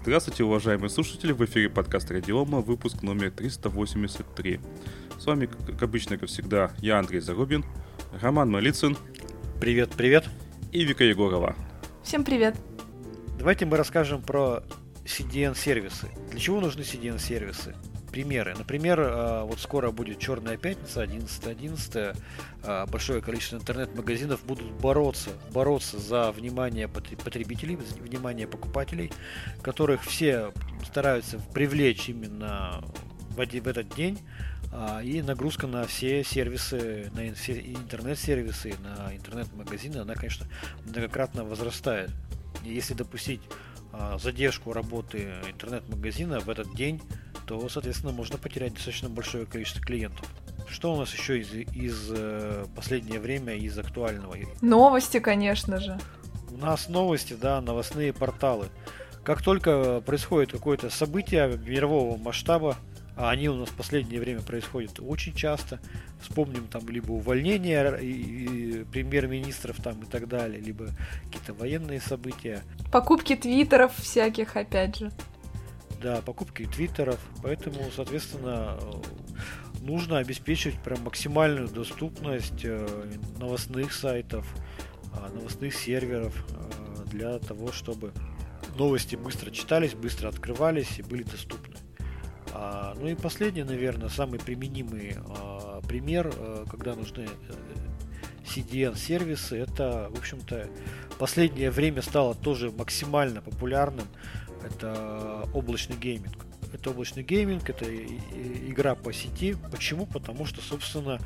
Здравствуйте, уважаемые слушатели, в эфире подкаст Радиома, выпуск номер 383. С вами, как обычно, как всегда, я Андрей Зарубин, Роман Малицын. Привет, привет. И Вика Егорова. Всем привет. Давайте мы расскажем про CDN-сервисы. Для чего нужны CDN-сервисы? Примеры. Например, а, вот скоро будет Черная пятница, 11.11. А, большое количество интернет-магазинов будут бороться, бороться за внимание потребителей, внимание покупателей, которых все стараются привлечь именно в этот день. А, и нагрузка на все сервисы, на интернет-сервисы, на интернет-магазины, она, конечно, многократно возрастает. И если допустить задержку работы интернет-магазина в этот день, то, соответственно, можно потерять достаточно большое количество клиентов. Что у нас еще из, из э, последнее время из актуального? Новости, конечно же. У нас новости, да, новостные порталы. Как только происходит какое-то событие мирового масштаба, а они у нас в последнее время происходят очень часто. Вспомним там либо увольнение премьер-министров там и так далее, либо какие-то военные события. Покупки твиттеров всяких, опять же да, покупки твиттеров, поэтому, соответственно, нужно обеспечивать прям максимальную доступность э, новостных сайтов, а, новостных серверов э, для того, чтобы новости быстро читались, быстро открывались и были доступны. А, ну и последний, наверное, самый применимый пример, э, когда нужны CDN-сервисы, это, в общем-то, последнее время стало тоже максимально популярным это облачный гейминг. Это облачный гейминг, это игра по сети. Почему? Потому что, собственно,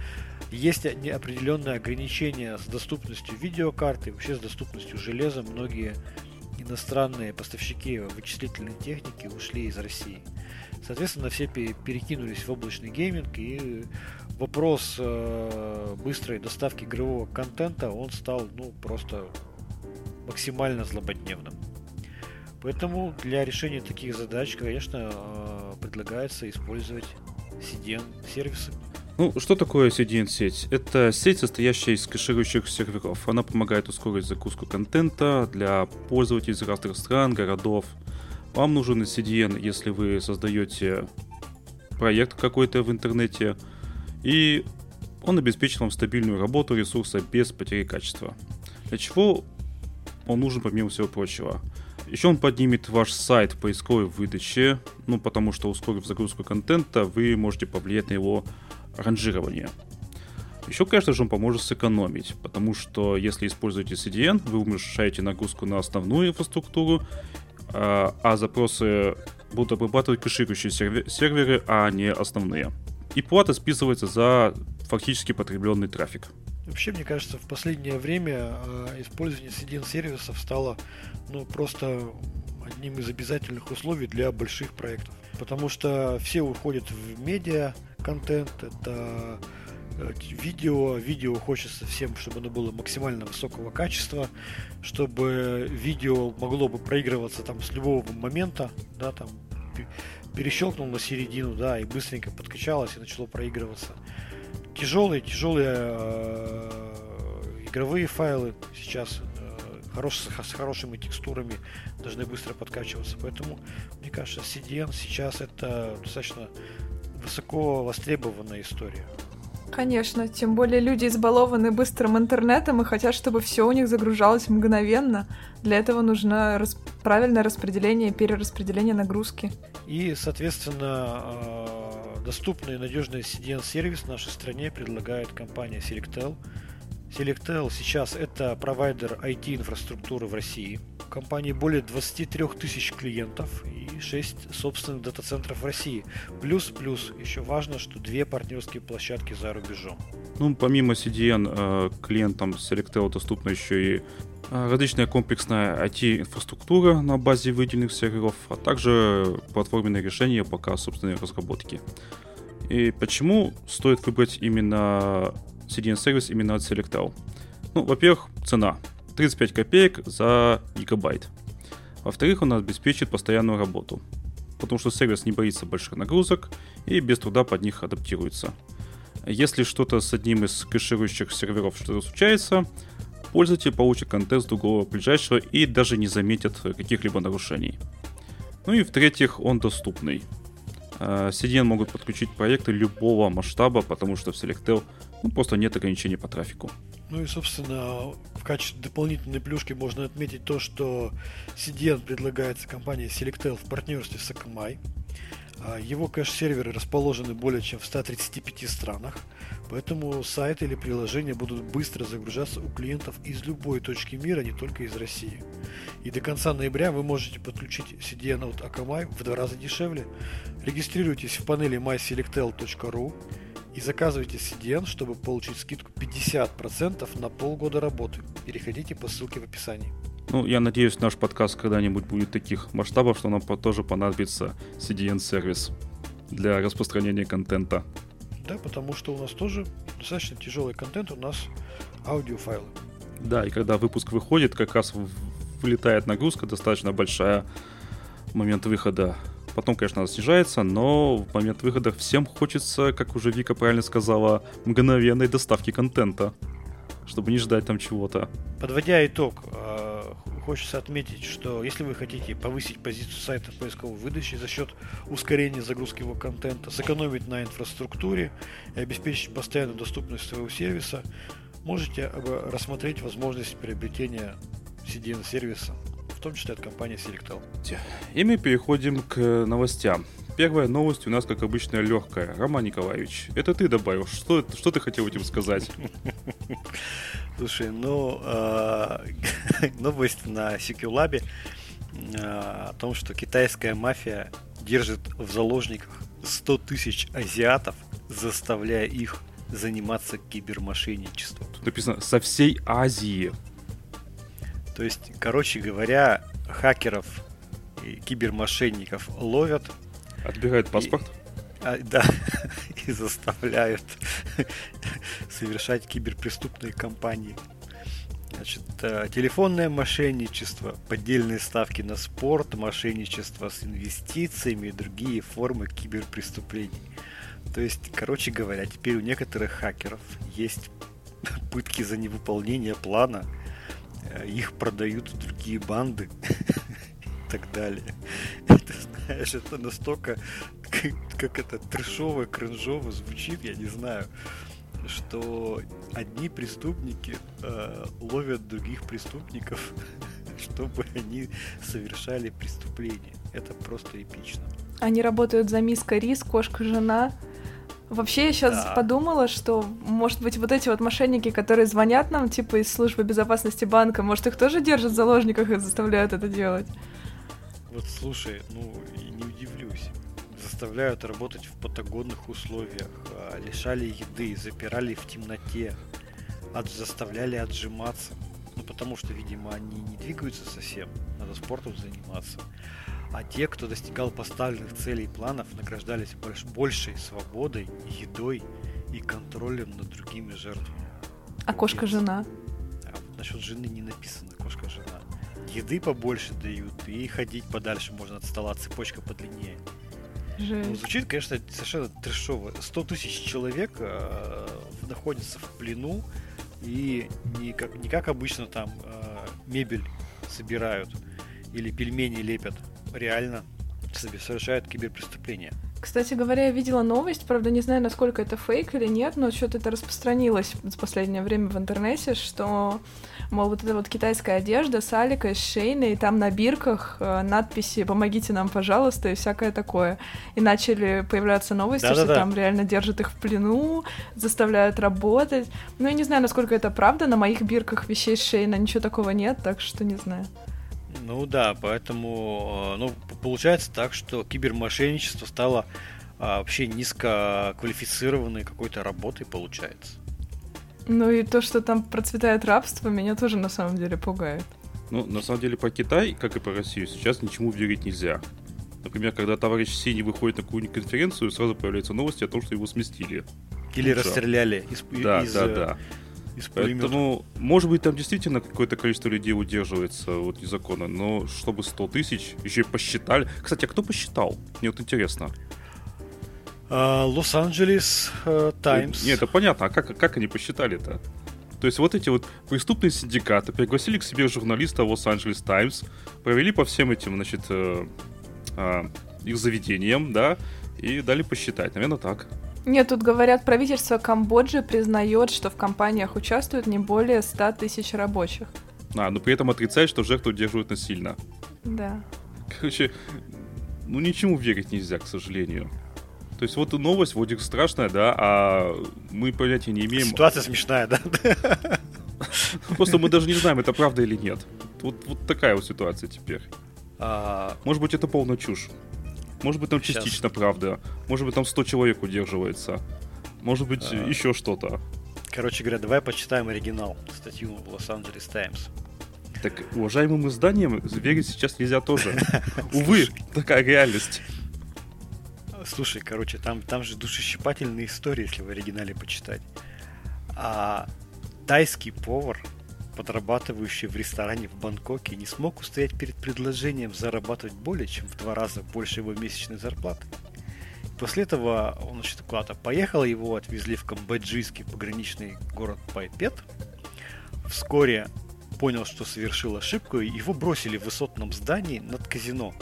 есть определенные ограничения с доступностью видеокарты, вообще с доступностью железа. Многие иностранные поставщики вычислительной техники ушли из России. Соответственно, все перекинулись в облачный гейминг, и вопрос э, быстрой доставки игрового контента, он стал ну, просто максимально злободневным. Поэтому для решения таких задач, конечно, э, предлагается использовать CDN-сервисы. Ну, что такое CDN-сеть? Это сеть, состоящая из кэширующих серверов. Она помогает ускорить загрузку контента для пользователей из разных стран, городов. Вам нужен CDN, если вы создаете проект какой-то в интернете, и он обеспечит вам стабильную работу ресурса без потери качества. Для чего он нужен помимо всего прочего? Еще он поднимет ваш сайт в поисковой выдаче, ну потому что ускорив загрузку контента, вы можете повлиять на его ранжирование. Еще, конечно же, он поможет сэкономить, потому что если используете CDN, вы уменьшаете нагрузку на основную инфраструктуру, а, а запросы будут обрабатывать кэширующие серверы, а не основные. И плата списывается за фактически потребленный трафик. Вообще, мне кажется, в последнее время э, использование CDN-сервисов стало ну, просто одним из обязательных условий для больших проектов. Потому что все уходят в медиа контент, это э, видео, видео хочется всем, чтобы оно было максимально высокого качества, чтобы видео могло бы проигрываться там с любого момента, да, там перещелкнул на середину, да, и быстренько подкачалось и начало проигрываться тяжелые, тяжелые э, игровые файлы сейчас э, хорош, с хорошими текстурами должны быстро подкачиваться. Поэтому, мне кажется, CDN сейчас это достаточно высоко востребованная история. Конечно, тем более люди избалованы быстрым интернетом и хотят, чтобы все у них загружалось мгновенно. Для этого нужно рас... правильное распределение и перераспределение нагрузки. И, соответственно, э, Доступный и надежный CDN-сервис в нашей стране предлагает компания Selectel. Selectel сейчас это провайдер IT-инфраструктуры в России. У компании более 23 тысяч клиентов и 6 собственных дата-центров в России. Плюс-плюс, еще важно, что две партнерские площадки за рубежом. Ну, помимо CDN, э, клиентам Selectel доступна еще и э, различная комплексная IT-инфраструктура на базе выделенных серверов, а также платформенные решения пока собственной разработки. И почему стоит выбрать именно CDN-сервис именно от Selectel? Ну, во-первых, цена. 35 копеек за гигабайт. Во-вторых, он обеспечит постоянную работу, потому что сервис не боится больших нагрузок и без труда под них адаптируется. Если что-то с одним из кэширующих серверов что-то случается, пользователь получит контент с другого ближайшего и даже не заметит каких-либо нарушений. Ну и в-третьих, он доступный. Э, CDN могут подключить проекты любого масштаба, потому что в Selectel ну, просто нет ограничений по трафику. Ну и, собственно, в качестве дополнительной плюшки можно отметить то, что CDN предлагается компанией Selectel в партнерстве с Akamai. А, его кэш-серверы расположены более чем в 135 странах, поэтому сайты или приложения будут быстро загружаться у клиентов из любой точки мира, не только из России. И до конца ноября вы можете подключить CDN от Akamai в два раза дешевле. Регистрируйтесь в панели myselectel.ru и заказывайте CDN, чтобы получить скидку 50% на полгода работы. Переходите по ссылке в описании. Ну, я надеюсь, наш подкаст когда-нибудь будет таких масштабов, что нам тоже понадобится CDN-сервис для распространения контента. Да, потому что у нас тоже достаточно тяжелый контент, у нас аудиофайлы. Да, и когда выпуск выходит, как раз вылетает нагрузка достаточно большая в момент выхода Потом, конечно, она снижается, но в момент выхода всем хочется, как уже Вика правильно сказала, мгновенной доставки контента, чтобы не ждать там чего-то. Подводя итог, э, хочется отметить, что если вы хотите повысить позицию сайта в поисковой выдаче за счет ускорения загрузки его контента, сэкономить на инфраструктуре и обеспечить постоянную доступность своего сервиса, можете рассмотреть возможность приобретения CDN-сервиса том числе от компании Selectel. И мы переходим к новостям. Первая новость у нас, как обычно, легкая. Роман Николаевич, это ты добавил. Что, что ты хотел этим сказать? Слушай, ну, а, новость на CQ а, о том, что китайская мафия держит в заложниках 100 тысяч азиатов, заставляя их заниматься кибермошенничеством. Тут написано «со всей Азии». То есть, короче говоря, хакеров и кибермошенников ловят. Отбирают паспорт? И, а, да, и заставляют совершать киберпреступные кампании. Значит, э, телефонное мошенничество, поддельные ставки на спорт, мошенничество с инвестициями и другие формы киберпреступлений. То есть, короче говоря, теперь у некоторых хакеров есть пытки за невыполнение плана – их продают другие банды и так далее. Ты знаешь, это настолько, как это, трешово, кринжово звучит, я не знаю, что одни преступники э, ловят других преступников, чтобы они совершали преступления. Это просто эпично. Они работают за миска рис, кошка-жена, Вообще, я сейчас да. подумала, что, может быть, вот эти вот мошенники, которые звонят нам, типа, из службы безопасности банка, может, их тоже держат в заложниках и заставляют это делать? Вот слушай, ну, и не удивлюсь. Заставляют работать в патагонных условиях, а, лишали еды, запирали в темноте, от, заставляли отжиматься. Ну, потому что, видимо, они не двигаются совсем, надо спортом заниматься а те, кто достигал поставленных целей и планов, награждались больш большей свободой, едой и контролем над другими жертвами. А кошка-жена? А насчет жены не написано кошка-жена. Еды побольше дают, и ходить подальше можно от стола, цепочка подлиннее. Жесть. Ну, звучит, конечно, совершенно трешово. 100 тысяч человек э, находятся в плену, и не как, не как обычно там э, мебель собирают или пельмени лепят, реально совершают киберпреступления. Кстати говоря, я видела новость, правда, не знаю, насколько это фейк или нет, но что-то это распространилось в последнее время в интернете, что, мол, вот эта вот китайская одежда с Аликой, с Шейной, и там на бирках э, надписи «Помогите нам, пожалуйста» и всякое такое. И начали появляться новости, Да-да-да. что там реально держат их в плену, заставляют работать. Ну, я не знаю, насколько это правда, на моих бирках вещей Шейна ничего такого нет, так что не знаю. Ну да, поэтому э, ну, получается так, что кибермошенничество стало а, вообще низкоквалифицированной какой-то работой, получается. Ну и то, что там процветает рабство, меня тоже на самом деле пугает. Ну, на самом деле, по Китай, как и по Россию, сейчас ничему верить нельзя. Например, когда товарищ Синий выходит на какую-нибудь конференцию, сразу появляются новости о том, что его сместили. Или Лучше. расстреляли из, да, из, да, э, да из Поэтому, может быть, там действительно какое-то количество людей удерживается вот незаконно, но чтобы 100 тысяч, еще и посчитали. Кстати, а кто посчитал? Мне вот интересно. А, Лос-Анджелес uh, Таймс. Нет, это понятно. А как, как они посчитали-то? То есть вот эти вот преступные синдикаты пригласили к себе журналиста Лос-Анджелес Таймс, провели по всем этим, значит, э, а, их заведениям, да, и дали посчитать. Наверное, так. Нет, тут говорят, правительство Камбоджи признает, что в компаниях участвует не более 100 тысяч рабочих. А, но при этом отрицает, что жертву удерживают насильно. Да. Короче, ну ничему верить нельзя, к сожалению. То есть вот новость вроде страшная, да, а мы понятия не имеем. Ситуация смешная, да? Просто мы даже не знаем, это правда или нет. Вот, вот такая вот ситуация теперь. А, Может быть, это полная чушь. Может быть, там Сейчас. частично правда. Может быть, там 100 человек удерживается. Может быть, А. еще что-то. Короче говоря, давай почитаем оригинал, статью в Лос-Анджелес Таймс. Так, уважаемым изданиям верить сейчас нельзя тоже. Увы, такая реальность. Слушай, короче, там, там же душещипательные истории, если в оригинале почитать. А тайский повар, подрабатывающий в ресторане в Бангкоке, не смог устоять перед предложением зарабатывать более чем в два раза больше его месячной зарплаты. После этого он, значит, куда-то поехал, его отвезли в камбоджийский пограничный город Пайпет. Вскоре понял, что совершил ошибку, и его бросили в высотном здании над казино.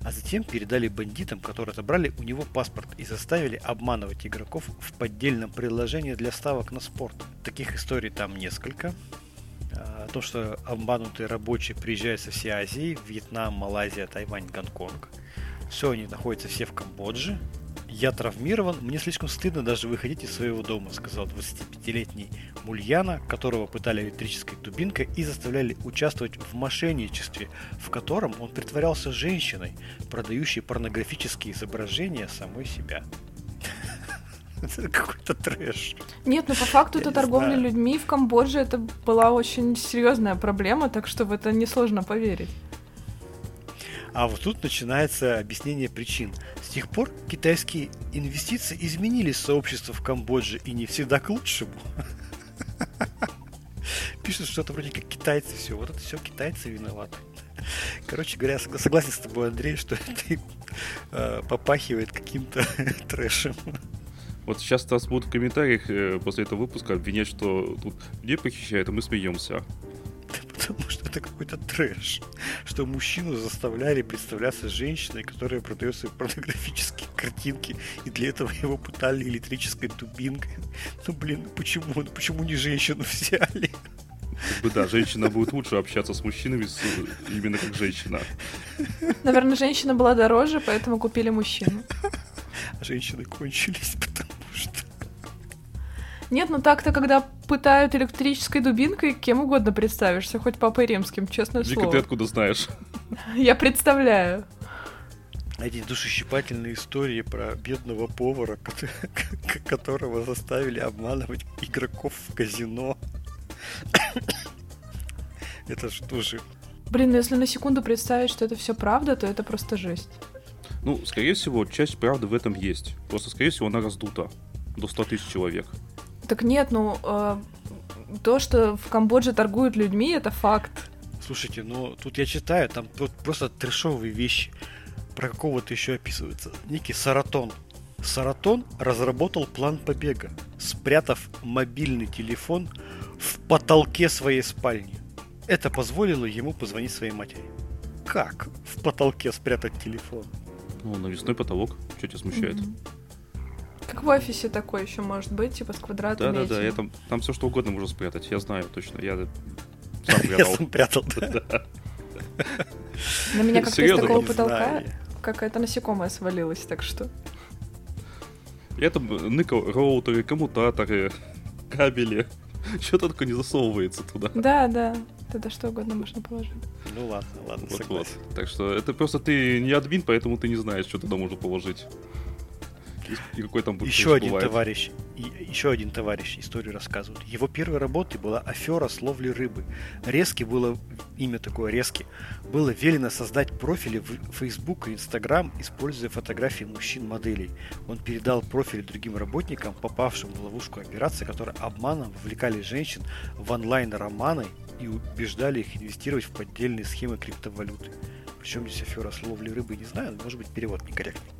А затем передали бандитам, которые отобрали у него паспорт и заставили обманывать игроков в поддельном приложении для ставок на спорт. Таких историй там несколько. Том, что обманутые рабочие приезжают со всей Азии, Вьетнам, Малайзия, Тайвань, Гонконг. Все они находятся все в Камбодже. Я травмирован, мне слишком стыдно даже выходить из своего дома, сказал 25-летний Мульяна, которого пытали электрической дубинкой и заставляли участвовать в мошенничестве, в котором он притворялся женщиной, продающей порнографические изображения самой себя. Это какой-то трэш. Нет, ну по факту это торговля знаю. людьми в Камбодже это была очень серьезная проблема, так что в это несложно поверить. А вот тут начинается объяснение причин. С тех пор китайские инвестиции изменили сообщество в Камбодже и не всегда к лучшему. Пишут что-то вроде как китайцы все. Вот это все китайцы виноваты. Короче говоря, сог- согласен с тобой, Андрей, что это э, попахивает каким-то трэшем. Вот сейчас нас будут в комментариях э, после этого выпуска обвинять, что тут людей похищают, а мы смеемся. Потому что это какой-то трэш. Что мужчину заставляли представляться женщиной, которая продает свои порнографические картинки, и для этого его пытали электрической дубинкой. Ну блин, почему? Ну почему не женщину взяли? Как бы да, женщина будет лучше общаться с мужчинами с- именно как женщина. Наверное, женщина была дороже, поэтому купили мужчину. А женщины кончились, потому. Нет, ну так-то, когда пытают электрической дубинкой, кем угодно представишься, хоть папой римским, честное Вика, ты слово. откуда знаешь? Я представляю. Эти душещипательные истории про бедного повара, которого заставили обманывать игроков в казино. Это что же? Блин, ну если на секунду представить, что это все правда, то это просто жесть. Ну, скорее всего, часть правды в этом есть. Просто, скорее всего, она раздута до 100 тысяч человек. Так нет, ну э, то, что в Камбодже торгуют людьми, это факт. Слушайте, ну тут я читаю, там просто трешовые вещи. Про какого-то еще описывается. Некий Саратон. Саратон разработал план побега, спрятав мобильный телефон в потолке своей спальни. Это позволило ему позвонить своей матери. Как в потолке спрятать телефон? Ну, навесной потолок. Что тебя смущает? Мгм. Как в офисе такой еще может быть, типа с квадратами Да-да-да, этими. я там, там все что угодно можно спрятать. Я знаю точно. Я сам Я прятал. сам прятал. да. На меня как-то из такого потолка какая-то насекомая свалилась, так что... Я там ныкал роутеры, коммутаторы, кабели. Что-то только не засовывается туда. Да, да, туда что угодно можно положить. Ну ладно, ладно, Вот-вот. согласен. Так что это просто ты не админ, поэтому ты не знаешь, что туда можно положить. И- какой там будет Еще один бывает. товарищ, и, еще один товарищ историю рассказывает. Его первой работой была афера с ловлей рыбы. Резки было имя такое Резки. Было велено создать профили в Facebook и Instagram, используя фотографии мужчин-моделей. Он передал профили другим работникам, попавшим в ловушку операции, которые обманом вовлекали женщин в онлайн-романы и убеждали их инвестировать в поддельные схемы криптовалюты. Причем здесь афера с ловлей рыбы, не знаю, может быть перевод некорректный.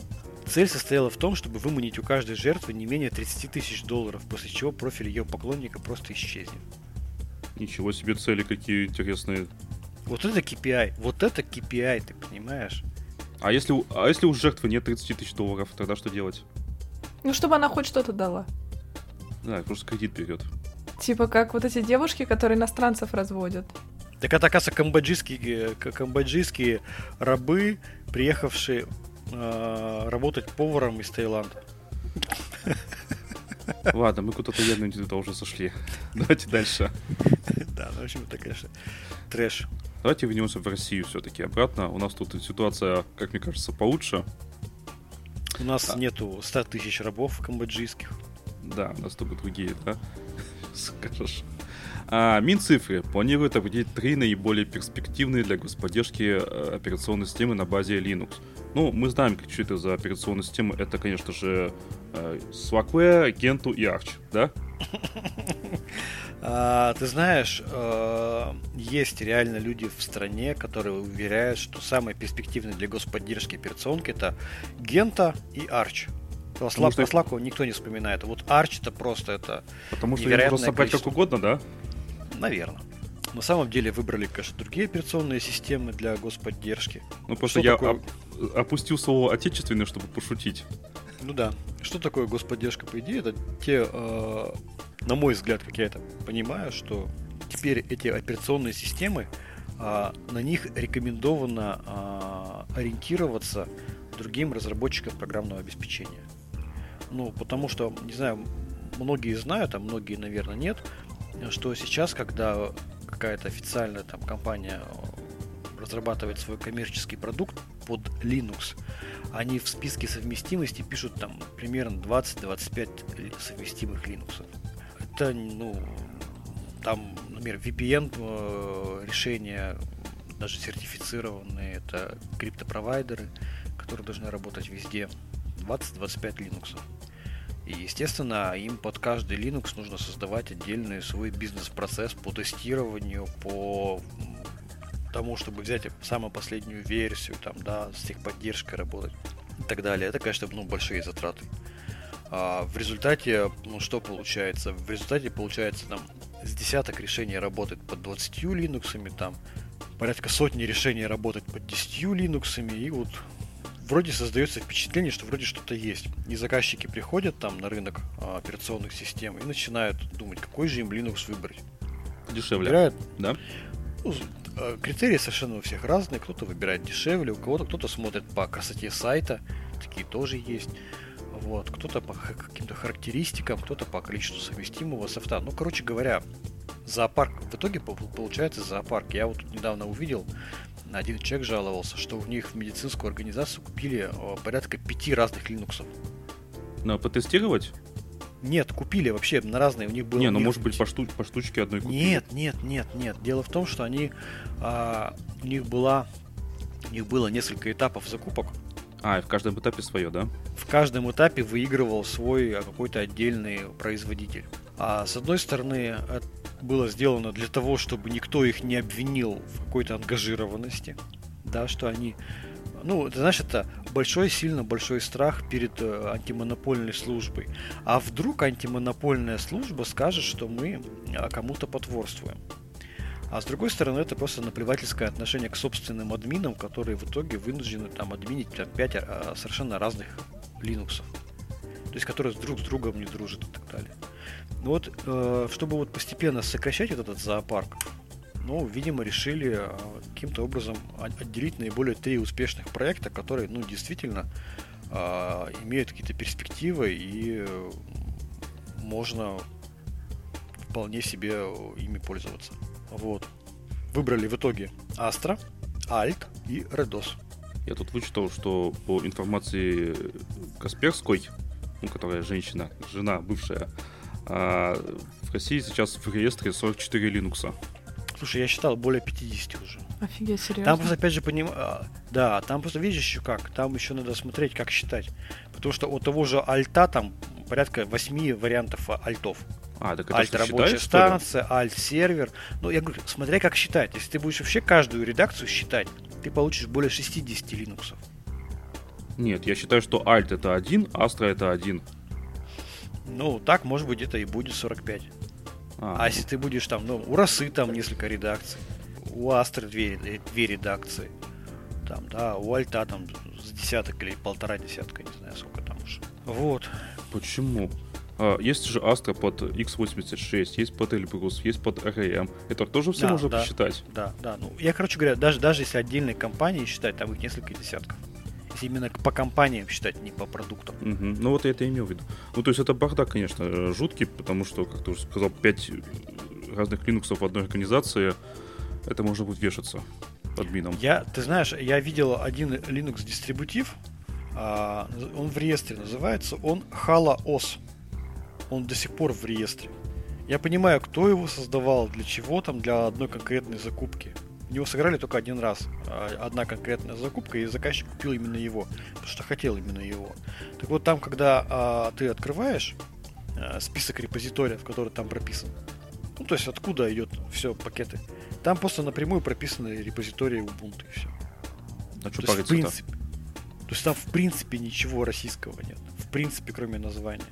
Цель состояла в том, чтобы выманить у каждой жертвы не менее 30 тысяч долларов, после чего профиль ее поклонника просто исчезнет. Ничего себе цели какие интересные. Вот это KPI, вот это KPI, ты понимаешь? А если, у- а если у жертвы нет 30 тысяч долларов, тогда что делать? Ну, чтобы она хоть что-то дала. Да, просто кредит берет. Типа как вот эти девушки, которые иностранцев разводят. Так это, оказывается, камбоджийские, э, камбоджийские рабы, приехавшие работать поваром из Таиланда. Ладно, мы куда-то явно не туда уже сошли. Давайте дальше. Да, ну, в общем, это, конечно, трэш. Давайте вернемся в Россию все-таки обратно. У нас тут ситуация, как мне кажется, получше. У нас А. нету 100 тысяч рабов камбоджийских. Да, у нас только другие, да? Скажешь. А, Минцифры планирует определить три наиболее перспективные для господдержки э, операционной системы на базе Linux. Ну, мы знаем, что это за операционная система. Это, конечно же, э, Slackware, Gentoo и Arch, да? А, ты знаешь, э, есть реально люди в стране, которые уверяют, что самые перспективные для господдержки операционки это Гента и Arch. Про Slack, что- про никто не вспоминает. Вот Arch это просто это, Потому что Невероятное можно собрать как количество. угодно, да? Наверное. На самом деле выбрали, конечно, другие операционные системы для господдержки. Ну, просто Что я такое? оп- опустил слово отечественный, чтобы пошутить. Ну да. Что такое господдержка, по идее? Это те, э, на мой взгляд, как я это понимаю, что теперь эти операционные системы, а, на них рекомендовано а, ориентироваться другим разработчикам программного обеспечения. Ну, потому что, не знаю, многие знают, а многие, наверное, нет, что сейчас, когда какая-то официальная там компания разрабатывает свой коммерческий продукт под Linux, они в списке совместимости пишут там примерно 20-25 ли- совместимых Linux. Это, ну, там, например, VPN э, решения даже сертифицированные, это криптопровайдеры, которые должны работать везде. 20-25 Linux. И, естественно, им под каждый Linux нужно создавать отдельный свой бизнес-процесс по тестированию, по тому, чтобы взять самую последнюю версию, там, да, с техподдержкой работать и так далее. Это, конечно, ну, большие затраты. А в результате, ну, что получается? В результате получается там с десяток решений работает под 20 Linux, там порядка сотни решений работает под 10 Linux, и вот вроде создается впечатление, что вроде что-то есть. И заказчики приходят там на рынок а, операционных систем и начинают думать, какой же им Linux выбрать. Дешевле, Выбирают да? ну, э, критерии совершенно у всех разные. Кто-то выбирает дешевле, у кого-то кто-то смотрит по красоте сайта, такие тоже есть. Вот, кто-то по каким-то характеристикам, кто-то по количеству совместимого софта. Ну, короче говоря, зоопарк. В итоге пол- получается зоопарк. Я вот тут недавно увидел, один человек жаловался, что у них в медицинскую организацию купили э, порядка пяти разных линуксов. Надо потестировать? Нет, купили вообще на разные. У них было. Не, ну может быть по, шту- по штучке одной купили. Нет, нет, нет, нет. Дело в том, что они а, у них была у них было несколько этапов закупок. А, и в каждом этапе свое, да? В каждом этапе выигрывал свой а, какой-то отдельный производитель. А с одной стороны, это было сделано для того, чтобы никто их не обвинил в какой-то ангажированности, да, что они ну, ты знаешь, это большой, сильно большой страх перед э, антимонопольной службой. А вдруг антимонопольная служба скажет, что мы а, кому-то потворствуем. А с другой стороны, это просто наплевательское отношение к собственным админам, которые в итоге вынуждены там админить там, 5 совершенно разных линуксов. То есть, которые друг с другом не дружат и так далее. Ну вот, э, чтобы вот постепенно сокращать вот этот зоопарк, ну, видимо, решили э, каким-то образом отделить наиболее три успешных проекта, которые, ну, действительно э, имеют какие-то перспективы и можно вполне себе ими пользоваться. Вот. Выбрали в итоге Astra, Alt и Redos. Я тут вычитал, что по информации Касперской, ну, которая женщина, жена бывшая, а, в России сейчас в реестре 44 Linux. Слушай, я считал более 50 уже. Офигеть, серьезно? Там просто, опять же, поним... а, Да, там просто видишь еще как. Там еще надо смотреть, как считать. Потому что у того же альта там порядка 8 вариантов а, альтов. А, так это Альт что, рабочая считаешь, станция, альт сервер. Ну, я говорю, смотря как считать. Если ты будешь вообще каждую редакцию считать, ты получишь более 60 линуксов. Нет, я считаю, что Alt это один, Astra это один. Ну, так, может быть, это и будет 45. А, А если ты будешь там, ну, у Росы там несколько редакций, у Астры две, две редакции, там, да, у Альта там с десяток или полтора десятка, не знаю, сколько там уже. Вот. Почему? А, есть же Astra под x86, есть под Elbrus, есть под ARM. Это тоже все Да, можно да. посчитать. Да, да. Ну, я, короче говоря, даже, даже если отдельные компании считать, там их несколько десятков. Если именно по компаниям считать, не по продуктам. Мгм. Ну вот я это имел в виду. Ну то есть это бардак, конечно, э, жуткий, потому что, как ты уже сказал, 5 разных линуксов в одной организации, это можно будет вешаться админом. Я, ты знаешь, я видел один Linux дистрибутив, а, он в реестре называется, он HaloOS. Он до сих пор в реестре. Я понимаю, кто его создавал, для чего там, для одной конкретной закупки. В него сыграли только один раз. а, Одна конкретная закупка, и заказчик купил именно его, потому что хотел именно его. Так вот, там, когда а, ты открываешь а, список репозиториев, который там прописан, ну, то есть откуда идет все пакеты, там просто напрямую прописаны репозитории Ubuntu и все. А что То есть, в принципе, то есть там в принципе ничего российского нет. В принципе, кроме названия.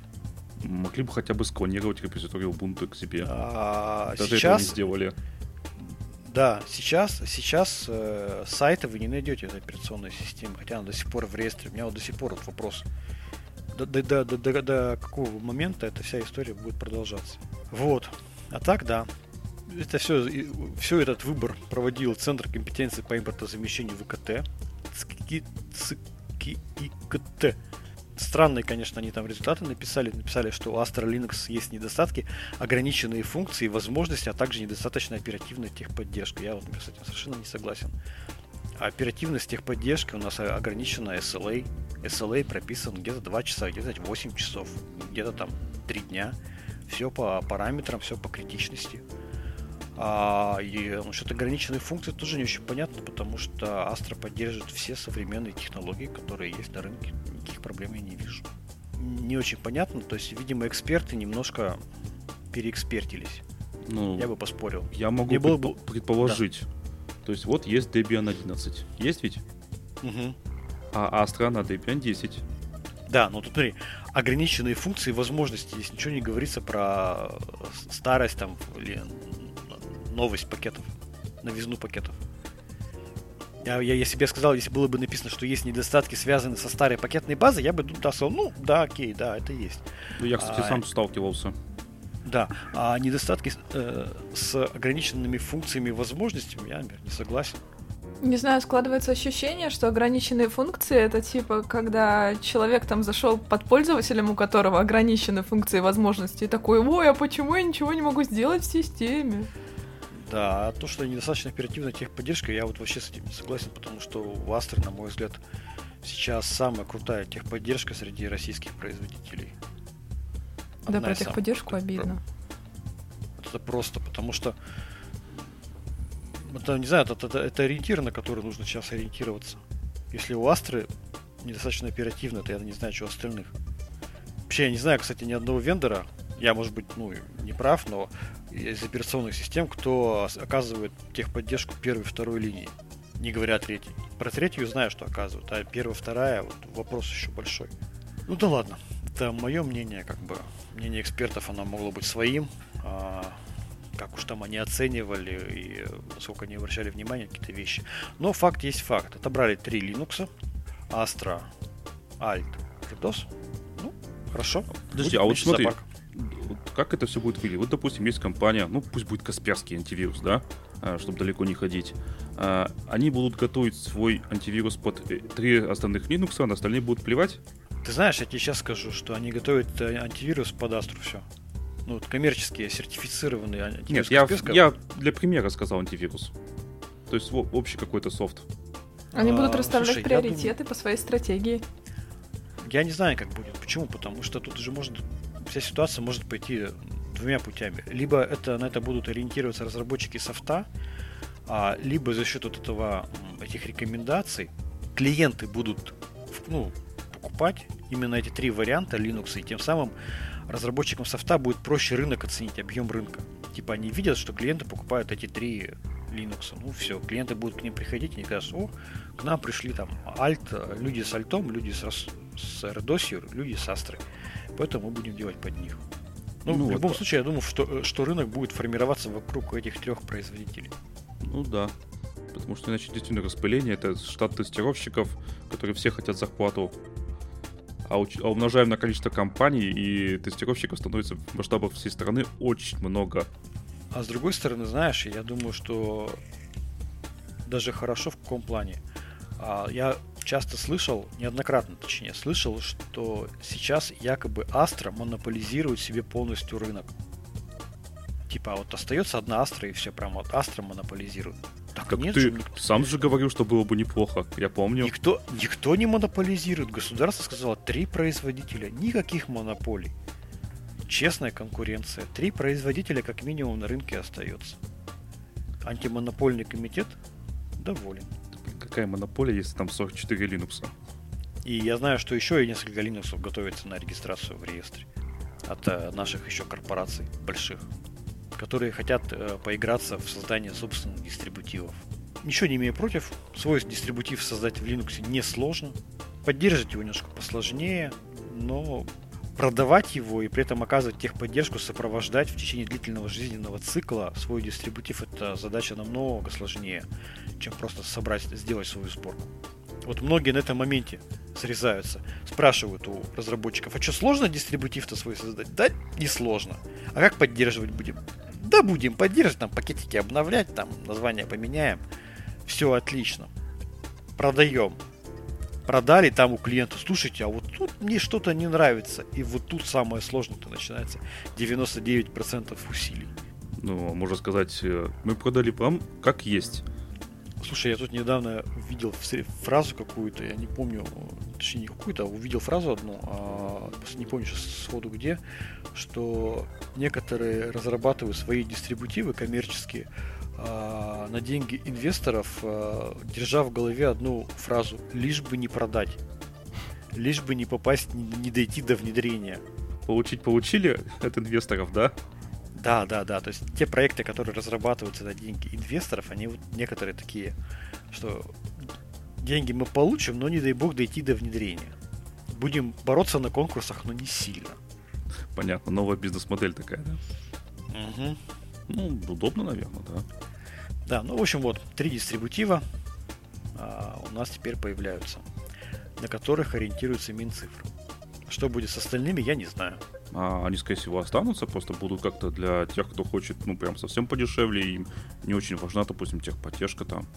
Могли бы хотя бы склонировать репозиторий Ubuntu к себе. А, Даже этого не сейчас, сделали. да, сейчас, сейчас э, сайта вы не найдете этой операционной системы, хотя она до сих пор в реестре. У меня вот до сих пор вот вопрос. До, до, до, до, до- до какого момента эта вся история будет продолжаться. Вот. А так, да. Это все, все этот выбор проводил Центр компетенции по импортозамещению ВКТ. ЦКИ- ЦКИКТ. Странные, конечно, они там результаты написали. Написали, что у Astra Linux есть недостатки, ограниченные функции возможности, а также недостаточно оперативная техподдержка. Я вот с этим совершенно не согласен. Оперативность техподдержки у нас ограничена SLA. SLA прописан где-то 2 часа, где-то 8 часов, где-то там 3 дня. Все по параметрам, все по критичности. А, и насчет ограниченной функции тоже не очень понятно, потому что Astra поддерживает все современные технологии, которые есть на рынке. Никаких проблем я не вижу. Не очень понятно, то есть, видимо, эксперты немножко переэкспертились. Ну, Я бы поспорил. я могу мне было предпо- бы- предположить. То есть вот есть Debian 11. Есть ведь? Мгм. А Astra на Debian 10. Да, ну тут смотри, ограниченные функции и возможности. Здесь ничего не говорится про э, старость там или новость пакетов, новизну пакетов. Я, я, я сказал, если было бы написано, что есть недостатки, связанные со старой пакетной базой, я бы тут да, сказал, ну, да, окей, да, это есть. Ну, я, кстати, А, сам сталкивался. Да, а недостатки с- э, с ограниченными функциями и возможностями, я, например, не согласен. Не знаю, складывается ощущение, что ограниченные функции это типа, когда человек там зашел под пользователем, у которого ограничены функции и возможности, и такой, ой, а почему я ничего не могу сделать в системе? Да, а то, что недостаточно оперативная техподдержка, я вот вообще с этим не согласен, потому что у Astra, на мой взгляд, сейчас самая крутая техподдержка среди российских производителей. да, Одна про из самых техподдержку крутых. обидно. Это просто, потому что это, не знаю, это, это- это ориентир, на который нужно сейчас ориентироваться. Если у Астры недостаточно оперативно, то я не знаю, что остальных. Вообще, я не знаю, кстати, ни одного вендора, я, может быть, ну, не прав, но из операционных систем, кто оказывает техподдержку первой и второй линии, не говоря о третьей. Про третью знаю, что оказывают, а первая, вторая, вот вопрос еще большой. Ну да ладно, это мое мнение, как бы, мнение экспертов, оно могло быть своим, а, как уж там они оценивали и насколько они обращали внимание на какие-то вещи. Но факт есть факт. Отобрали три Linux, Astra, Alt, RDOS. Ну, хорошо. Подожди, Будет а вот смотри, зоопарка. Вот как это все будет выглядеть? Вот, допустим, есть компания, ну пусть будет Касперский антивирус, да, чтобы далеко не ходить. А, Они будут готовить свой антивирус под э, три основных Linux, а на остальные будут плевать? Ты знаешь, я тебе сейчас скажу, что они готовят э, антивирус под Astra все. Ну, вот коммерческие, сертифицированные антивирус Нет, я, Касперского. я для примера сказал антивирус. То есть общий какой-то софт. Они А, будут расставлять слушай, я приоритеты по своей стратегии. Я не знаю, как будет. Почему? Потому что тут же может вся ситуация может пойти двумя путями. Либо это на это будут ориентироваться разработчики софта, а, либо за счет вот этого этих рекомендаций клиенты будут ну, покупать именно эти три варианта Linux, и тем самым разработчикам софта будет проще рынок оценить, объем рынка. Типа они видят, что клиенты покупают эти три Linux. Ну все, клиенты будут к ним приходить и они скажут, о, к нам пришли там Alt, э, люди с альтом, люди с, с RDOS, люди с Астрой. Поэтому мы будем делать под них. Ну, Ну в вот. любом случае, я думаю, что, э, что рынок будет формироваться вокруг этих трех производителей. Ну да. Потому что иначе действительно распыление, это штат тестировщиков, которые все хотят зарплату. А, уч- а умножаем на количество компаний, и тестировщиков становится в масштабах всей страны очень много. А с другой стороны, знаешь, я думаю, что даже хорошо в каком плане. А, я часто слышал, неоднократно точнее, слышал, что сейчас якобы Астра монополизирует себе полностью рынок. Типа, а вот остается одна Астра, и все прям вот Астра монополизирует. Так, Так нет ты же, ник- сам же говорил, что было бы неплохо, я помню. никто, никто не монополизирует. Государство сказало три производителя, никаких монополий. Честная конкуренция. Три производителя как минимум на рынке остается. Антимонопольный комитет доволен. Какая монополия, если там 44 Linux? И я знаю, что еще и несколько Linux готовится на регистрацию в реестре от э, наших еще корпораций больших, которые хотят э, поиграться в создание собственных дистрибутивов. Ничего не имею против, свой дистрибутив создать в Linux несложно, поддерживать его немножко посложнее, но продавать его и при этом оказывать техподдержку, сопровождать в течение длительного жизненного цикла свой дистрибутив это задача намного сложнее, чем просто собрать, сделать свою сборку. Вот многие на этом моменте срезаются. Спрашивают у разработчиков, а что, сложно дистрибутив-то свой создать? Да, не сложно. А как поддерживать будем? Да, будем поддерживать, там пакетики обновлять, там название поменяем. Все отлично. Продаем. Продали там у клиента, слушайте, а вот тут мне что-то не нравится. И вот тут самое сложное-то начинается. 99% усилий. Ну, можно сказать, э, мы продали вам как есть. Слушай, я тут недавно увидел в сре- фразу какую-то, я не помню, точнее не какую-то, а увидел фразу одну, а, не помню сейчас сходу где, что некоторые разрабатывают свои дистрибутивы коммерческие а, на деньги инвесторов, а, держа в голове одну фразу «лишь бы не продать», лишь бы не попасть, не, не дойти до внедрения. Получить получили от инвесторов, да? Да, да, да. То есть те проекты, которые разрабатываются на деньги инвесторов, они вот некоторые такие, что деньги мы получим, но не дай бог дойти до внедрения. Будем бороться на конкурсах, но не сильно. Понятно, новая бизнес-модель такая, да? Угу. Ну, удобно, наверное, да. Да, ну в общем вот, три дистрибутива а, у нас теперь появляются, на которых ориентируется Минцифр. Что будет с остальными, я не знаю. А они, скорее всего, останутся, просто будут как-то для тех, кто хочет, ну, прям совсем подешевле, им не очень важна, допустим, техподдержка там.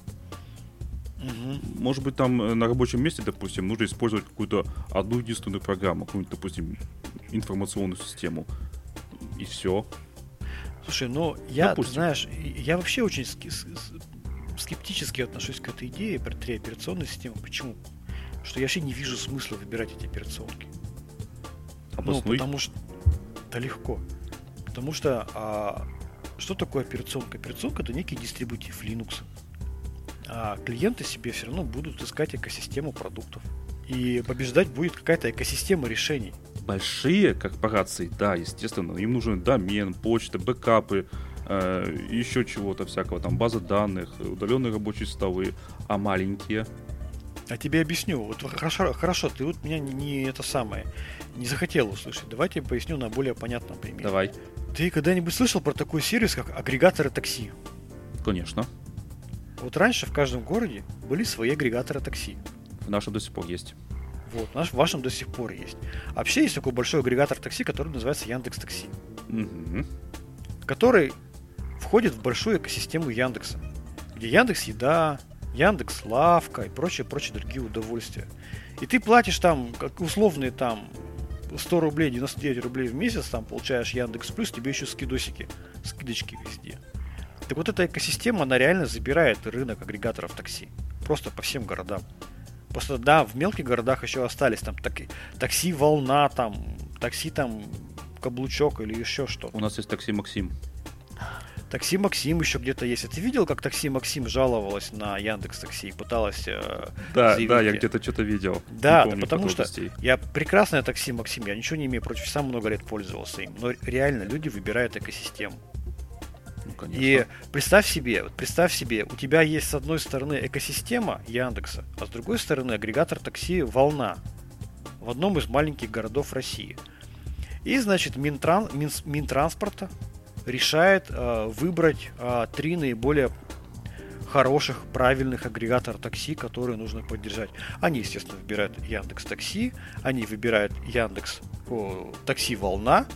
Мгм. Может быть, там э, на рабочем месте, допустим, нужно использовать какую-то одну единственную программу, какую-нибудь, допустим, информационную систему. И все. Слушай, ну я, ты Допустим. знаешь, я вообще очень скептически отношусь к этой идее про три операционные системы. Почему? Что я вообще не вижу смысла выбирать эти операционки. Ну, Обоснуй. потому что... Да легко. Потому что а, что такое операционка? Операционка это некий дистрибутив Linux. А клиенты себе все равно будут искать экосистему продуктов. И побеждать будет какая-то экосистема решений. Большие корпорации, да, естественно, им нужен домен, почта, бэкапы, э, еще чего-то всякого, там база данных, удаленные рабочие столы, а маленькие, А тебе объясню. Вот хорошо, хорошо, ты вот меня не, не это самое не захотел услышать. Давайте я поясню на более понятном примере. давай, Ты когда-нибудь слышал про такой сервис, как агрегаторы такси? конечно, Вот раньше в каждом городе были свои агрегаторы такси. в нашем до сих пор есть. Вот, наш, в вашем до сих пор есть. А Вообще есть такой большой агрегатор такси, который называется Яндекс Такси, Мгм. который входит в большую экосистему Яндекса, где Яндекс Еда, Яндекс Лавка и прочие, прочие другие удовольствия. И ты платишь там, как условные там 100 рублей, 99 рублей в месяц, там получаешь Яндекс Плюс, тебе еще скидосики, скидочки везде. Так вот эта экосистема, она реально забирает рынок агрегаторов такси. Просто по всем городам. Просто да, в мелких городах еще остались там так- такси волна, там, такси там каблучок или еще что. У нас есть такси Максим. Такси Максим еще где-то есть. А ты видел, как такси Максим жаловалась на Яндекс Такси и пыталась э, Да, заявить да, я где-то что-то видел. Да, да потому что я прекрасное такси Максим, я ничего не имею против, сам много лет пользовался им, но реально люди выбирают экосистему. Ну, конечно. И представь себе, вот представь себе, у тебя есть с одной стороны экосистема Яндекса, а с другой стороны агрегатор такси Волна в одном из маленьких городов России. И, значит, Минтран, Мин- Минтранспорта решает э, выбрать э, три наиболее хороших, правильных агрегаторов такси, которые нужно поддержать. Они, естественно, выбирают Яндекс Такси, они выбирают Яндекс о, Такси Волна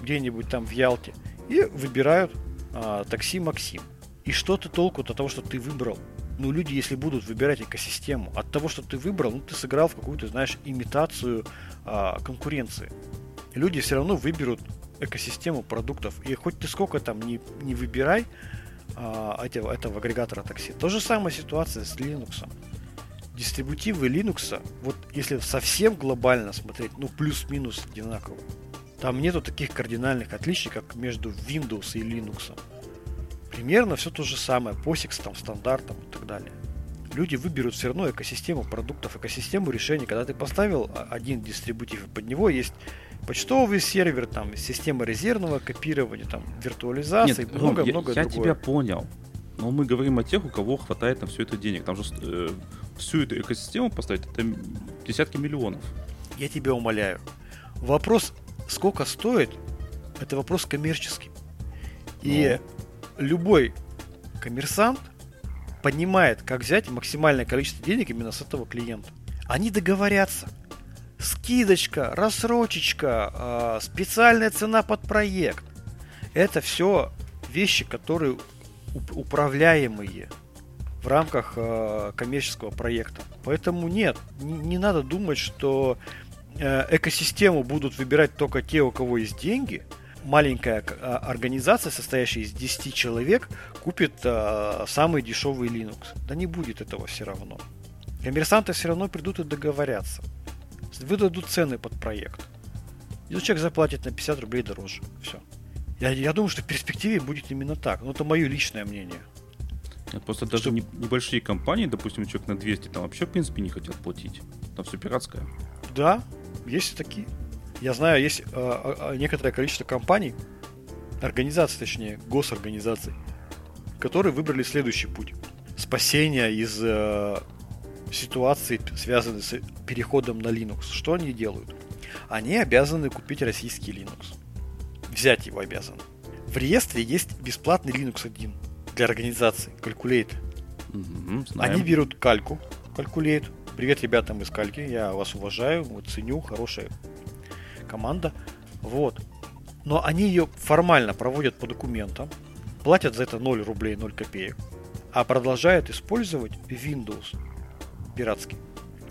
где-нибудь там в Ялте и выбирают а, такси Максим. И что ты толку от того, что ты выбрал? Ну, люди, если будут выбирать экосистему, от того, что ты выбрал, ну, ты сыграл в какую-то, знаешь, имитацию а, конкуренции. Люди все равно выберут экосистему продуктов. И хоть ты сколько там не, не выбирай а, этого, этого агрегатора такси. То же самая ситуация с Linux. Дистрибутивы Linux, вот если совсем глобально смотреть, ну плюс-минус одинаково. Там нету таких кардинальных отличий, как между Windows и Linux. Примерно все то же самое, POSIX, там, стандартом и так далее. Люди выберут все равно экосистему продуктов, экосистему решений. Когда ты поставил один дистрибутив, и под него есть почтовый сервер, там, система резервного копирования, там, виртуализации, много-много я, я тебя понял. Но мы говорим о тех, у кого хватает на все это денег. Там же э, всю эту экосистему поставить, это десятки миллионов. Я тебя умоляю. Вопрос, сколько стоит, это вопрос коммерческий. И Но... любой коммерсант понимает, как взять максимальное количество денег именно с этого клиента. Они договорятся скидочка, рассрочечка, э, специальная цена под проект. Это все вещи, которые управляемые в рамках э, коммерческого проекта. Поэтому нет, не, не надо думать, что экосистему будут выбирать только те, у кого есть деньги. Маленькая а, организация, состоящая из 10 человек, купит э, самый дешевый Linux. Да не будет этого все равно. Коммерсанты все равно придут и договорятся выдадут цены под проект. И человек заплатит на 50 рублей дороже. Все. Я, я думаю, что в перспективе будет именно так. Но это мое личное мнение. Просто даже что... не, небольшие компании, допустим, человек на 200, там вообще, в принципе, не хотят платить. Там все пиратское. Да, есть такие. Я знаю, есть э, некоторое количество компаний, организаций, точнее, госорганизаций, которые выбрали следующий путь. Спасение из э, ситуации, связанные с переходом на Linux, что они делают? Они обязаны купить российский Linux. Взять его обязаны. В реестре есть бесплатный Linux 1 для организации, Calculate. Угу, они берут кальку, Calculate. Привет ребятам из кальки, я вас уважаю, ценю, хорошая команда. Вот. Но они ее формально проводят по документам, платят за это 0 рублей 0 копеек, а продолжают использовать Windows пиратский.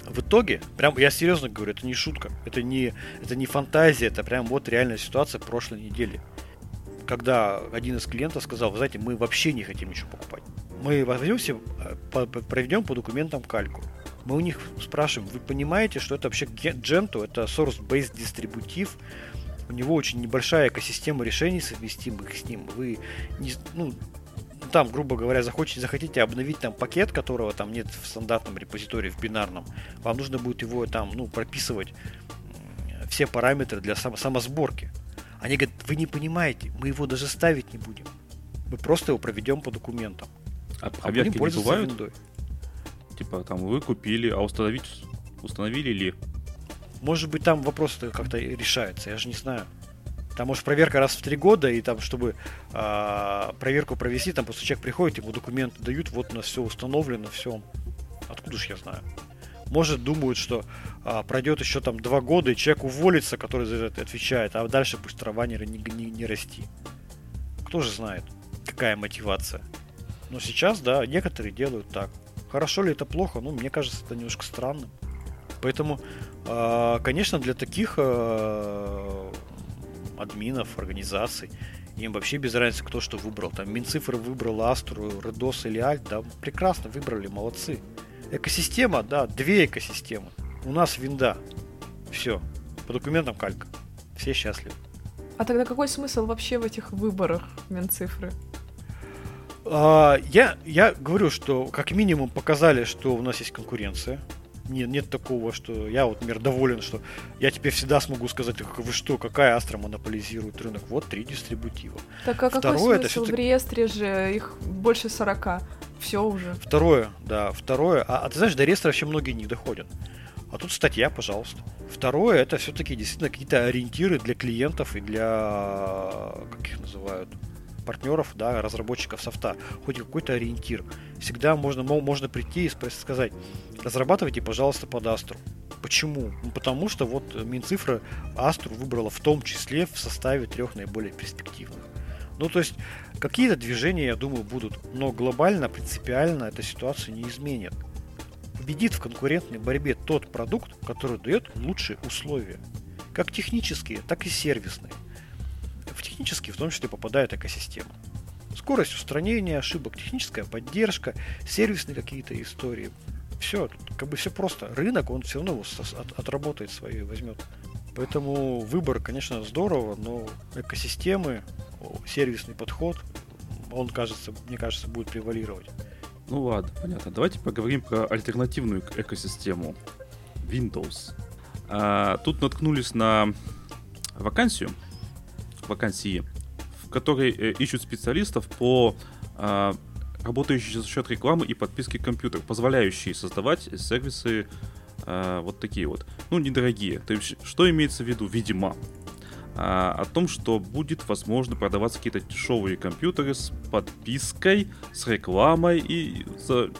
В итоге, прям я серьезно говорю, это не шутка, это не, это не фантазия, это прям вот реальная ситуация прошлой недели. Когда один из клиентов сказал, вы знаете, мы вообще не хотим ничего покупать. Мы возьмемся, э, проведем по документам кальку. Мы у них спрашиваем, вы понимаете, что это вообще Gentoo, это source-based дистрибутив, у него очень небольшая экосистема решений совместимых с ним. Вы не, ну, там, грубо говоря, захотите, захотите обновить там пакет, которого там нет в стандартном репозитории, в бинарном, вам нужно будет его там, ну, прописывать все параметры для сам, самосборки. Они говорят, вы не понимаете, мы его даже ставить не будем. Мы просто его проведем по документам. А, а проверки не бывают? Виндой. Типа там вы купили, а установить установили ли? Может быть там вопрос как-то решается, я же не знаю. Там, может, проверка раз в три года, и там, чтобы э, проверку провести, там просто человек приходит, ему документы дают, вот у нас все установлено, все. Откуда ж я знаю? Может, думают, что а, пройдет еще там два года, и человек уволится, который за это отвечает, а дальше пусть трава не, не, не, не расти. Кто же знает, какая мотивация. Но сейчас, да, некоторые делают так. Хорошо ли это плохо? Ну, мне кажется, это немножко странным. Поэтому, э, конечно, для таких э, админов, организаций. Им вообще без разницы, кто что выбрал. Там Минцифр выбрал Астру, Redos или Альт, да, прекрасно выбрали, молодцы. Экосистема, да, две экосистемы. У нас винда. Все. По документам калька. Все счастливы. А тогда какой смысл вообще в этих выборах Минцифры? А, я, я говорю, что как минимум показали, что у нас есть конкуренция нет, нет такого, что я вот, например, доволен, что я теперь всегда смогу сказать, вы что, какая Астра монополизирует рынок? Вот три дистрибутива. Так а Второе, какой смысл? Это в реестре же их больше 40. Все уже. Второе, да, второе. А, а ты знаешь, до реестра вообще многие не доходят. А тут статья, пожалуйста. Второе, это все-таки действительно какие-то ориентиры для клиентов и для, как их называют, партнеров, да, разработчиков софта, хоть какой-то ориентир. Всегда можно, можно прийти и сказать, разрабатывайте, пожалуйста, под Астру. Почему? Ну, потому что вот Минцифра Астру выбрала в том числе в составе трех наиболее перспективных. Ну, то есть, какие-то движения, я думаю, будут, но глобально, принципиально эта ситуация не изменит. Победит в конкурентной борьбе тот продукт, который дает лучшие условия. Как технические, так и сервисные. В технические в том числе попадает экосистема. Скорость устранения ошибок, техническая поддержка, сервисные какие-то истории. Все, как бы все просто. Рынок, он все равно от, отработает свои и возьмет. Поэтому выбор, конечно, здорово, но экосистемы, сервисный подход, он, кажется, мне кажется, будет превалировать. Ну ладно, понятно. Давайте поговорим про альтернативную экосистему Windows. А, тут наткнулись на вакансию, вакансии, в которой э, ищут специалистов по а, работающие за счет рекламы и подписки компьютер, позволяющие создавать сервисы а, вот такие вот. Ну, недорогие. То есть, что имеется в виду? Видимо, а, о том, что будет возможно продаваться какие-то дешевые компьютеры с подпиской, с рекламой и за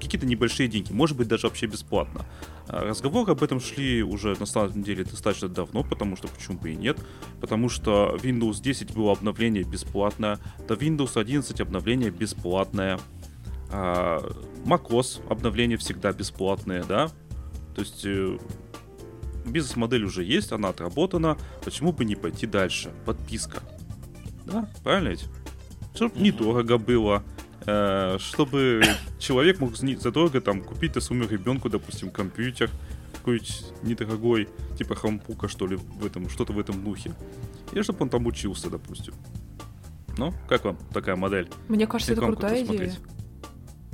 какие-то небольшие деньги, может быть даже вообще бесплатно. А, разговоры об этом шли уже на самом деле достаточно давно, потому что почему бы и нет, потому что Windows 10 было обновление бесплатное, до Windows 11 обновление бесплатное, а, macOS обновление всегда бесплатное, да, то есть э, бизнес-модель уже есть, она отработана, почему бы не пойти дальше? Подписка. Да, правильно ведь? Чтобы недорого было, чтобы человек мог задорого там купить своему ребенку, допустим, компьютер какой-нибудь недорогой, типа хампука, что ли, в этом, что-то в этом духе. И чтобы он там учился, допустим. Ну, как вам такая модель? Мне кажется, это крутая идея.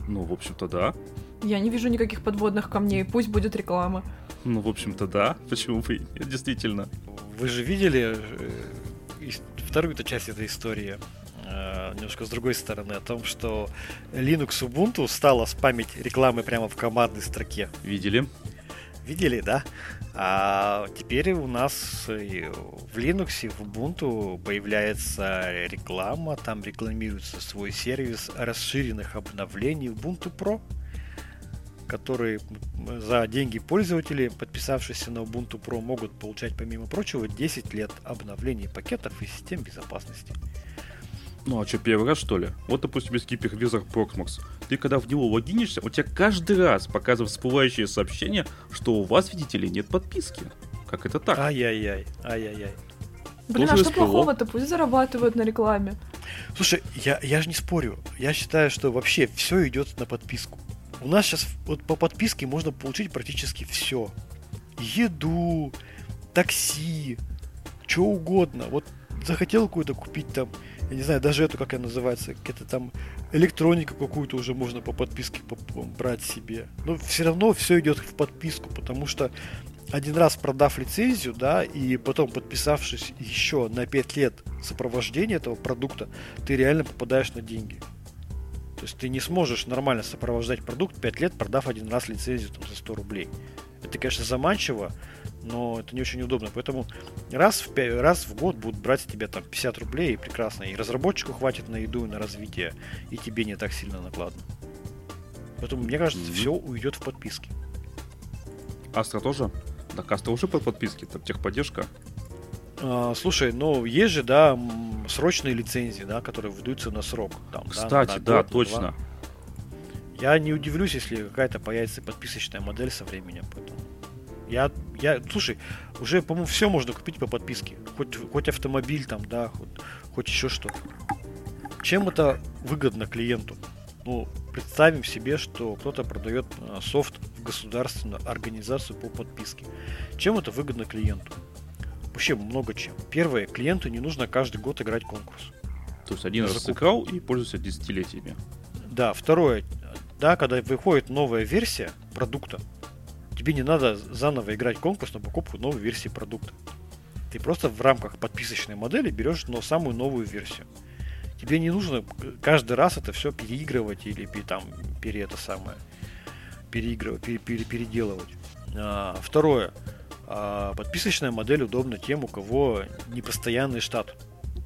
Ну, в общем-то, да. Я не вижу никаких подводных камней, пусть будет реклама. Ну, в общем-то, да. Почему бы и нет, действительно. Вы же видели э, вторую-то часть этой истории, э, немножко с другой стороны, о том, что Linux Ubuntu стала спамить рекламы прямо в командной строке. Видели. Видели, да? А теперь у нас в Linux, в Ubuntu появляется реклама, там рекламируется свой сервис расширенных обновлений Ubuntu Pro которые за деньги пользователей, подписавшиеся на Ubuntu Pro, могут получать, помимо прочего, 10 лет обновлений пакетов и систем безопасности. Ну а что, первый раз что ли? Вот, допустим, есть гипервизор Proxmox. Ты когда в него логинишься, у тебя каждый раз показывает всплывающее сообщение, что у вас, видите ли, нет подписки. Как это так? Ай-яй-яй, ай-яй-яй. Блин, Тоже а что плохого-то? Пусть зарабатывают на рекламе. Слушай, я, я же не спорю. Я считаю, что вообще все идет на подписку. У нас сейчас вот по подписке можно получить практически все. Еду, такси, что угодно. Вот захотел какую-то купить там, я не знаю, даже эту, как она называется, какая-то там электронику какую-то уже можно по подписке брать себе. Но все равно все идет в подписку, потому что один раз продав лицензию, да, и потом подписавшись еще на 5 лет сопровождения этого продукта, ты реально попадаешь на деньги. То есть ты не сможешь нормально сопровождать продукт 5 лет, продав один раз лицензию там, за 100 рублей. Это, конечно, заманчиво, но это не очень удобно. Поэтому раз в, 5, раз в год будут брать с тебя там 50 рублей, и прекрасно. И разработчику хватит на еду и на развитие, и тебе не так сильно накладно. Поэтому, мне кажется, mm-hmm. все уйдет в подписки. Астра тоже? Так, Астра уже под подписки, там техподдержка. А, слушай, ну есть же, да, срочные лицензии, да, которые выдаются на срок. Там, Кстати, да, да год, точно. Два. Я не удивлюсь, если какая-то появится подписочная модель со временем. Поэтому. Я, я, слушай, уже, по-моему, все можно купить по подписке. Хоть, хоть автомобиль там, да, хоть, хоть еще что-то. Чем это выгодно клиенту? Ну, представим себе, что кто-то продает а, софт в государственную организацию по подписке. Чем это выгодно клиенту? Вообще много чем. Первое, клиенту не нужно каждый год играть конкурс. То есть один раз сыграл и пользуется десятилетиями. Да, второе, да, когда выходит новая версия продукта, тебе не надо заново играть конкурс на покупку новой версии продукта. Ты просто в рамках подписочной модели берешь но самую новую версию. Тебе не нужно каждый раз это все переигрывать или там пере это самое переигрывать, пере, пере, переделывать. А, второе. А подписочная модель удобна тем, у кого непостоянный штат.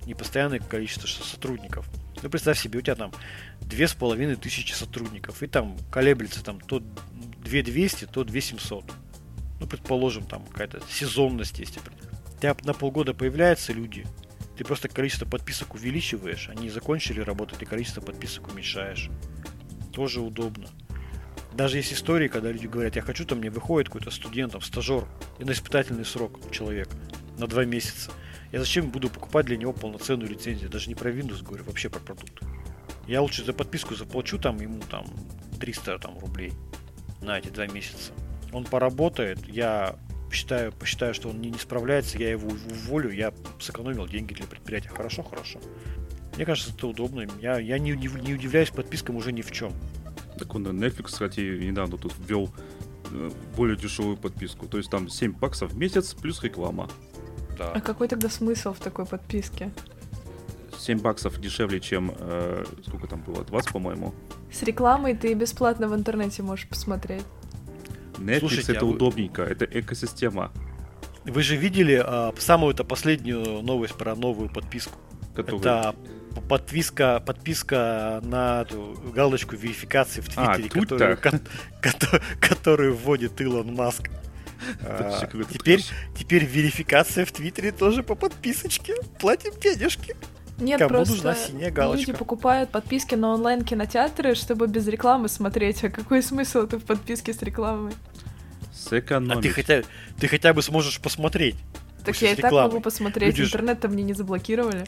непостоянное количество сотрудников. Ну, представь себе, у тебя там две с половиной тысячи сотрудников, и там колеблется там то 2200, то 2700. Ну, предположим, там какая-то сезонность есть. У тебя на полгода появляются люди, ты просто количество подписок увеличиваешь, они закончили работать, и количество подписок уменьшаешь. Тоже удобно. Даже есть истории, когда люди говорят, я хочу, там мне выходит какой-то студент, там, стажер, и на испытательный срок человек на два месяца. Я зачем буду покупать для него полноценную лицензию? Даже не про Windows говорю, вообще про продукт. Я лучше за подписку заплачу там ему там 300 там, рублей на эти два месяца. Он поработает, я считаю, посчитаю, что он не, не справляется, я его уволю, я сэкономил деньги для предприятия. Хорошо, хорошо. Мне кажется, это удобно. Я, я не, не, не удивляюсь подпискам уже ни в чем. Так он Netflix, кстати, недавно тут ввел э, более дешевую подписку. То есть там 7 баксов в месяц плюс реклама. Да. А какой тогда смысл в такой подписке? 7 баксов дешевле, чем... Э, сколько там было? 20, по-моему. С рекламой ты бесплатно в интернете можешь посмотреть. Netflix Слушайте, это а вы... удобненько, это экосистема. Вы же видели а, самую-то последнюю новость про новую подписку? Которую... Это подписка, подписка на эту галочку верификации в а, Твиттере, а, которую, ко- которую вводит Илон Маск. А, теперь, теперь верификация в Твиттере тоже по подписочке. Платим денежки. Нет, Кому просто нужна синяя галочка? люди покупают подписки на онлайн-кинотеатры, чтобы без рекламы смотреть. А какой смысл это в подписке с рекламой? Сэкономить. А ты хотя, ты хотя бы сможешь посмотреть. Так я и так могу посмотреть. Люди Интернет-то мне не заблокировали.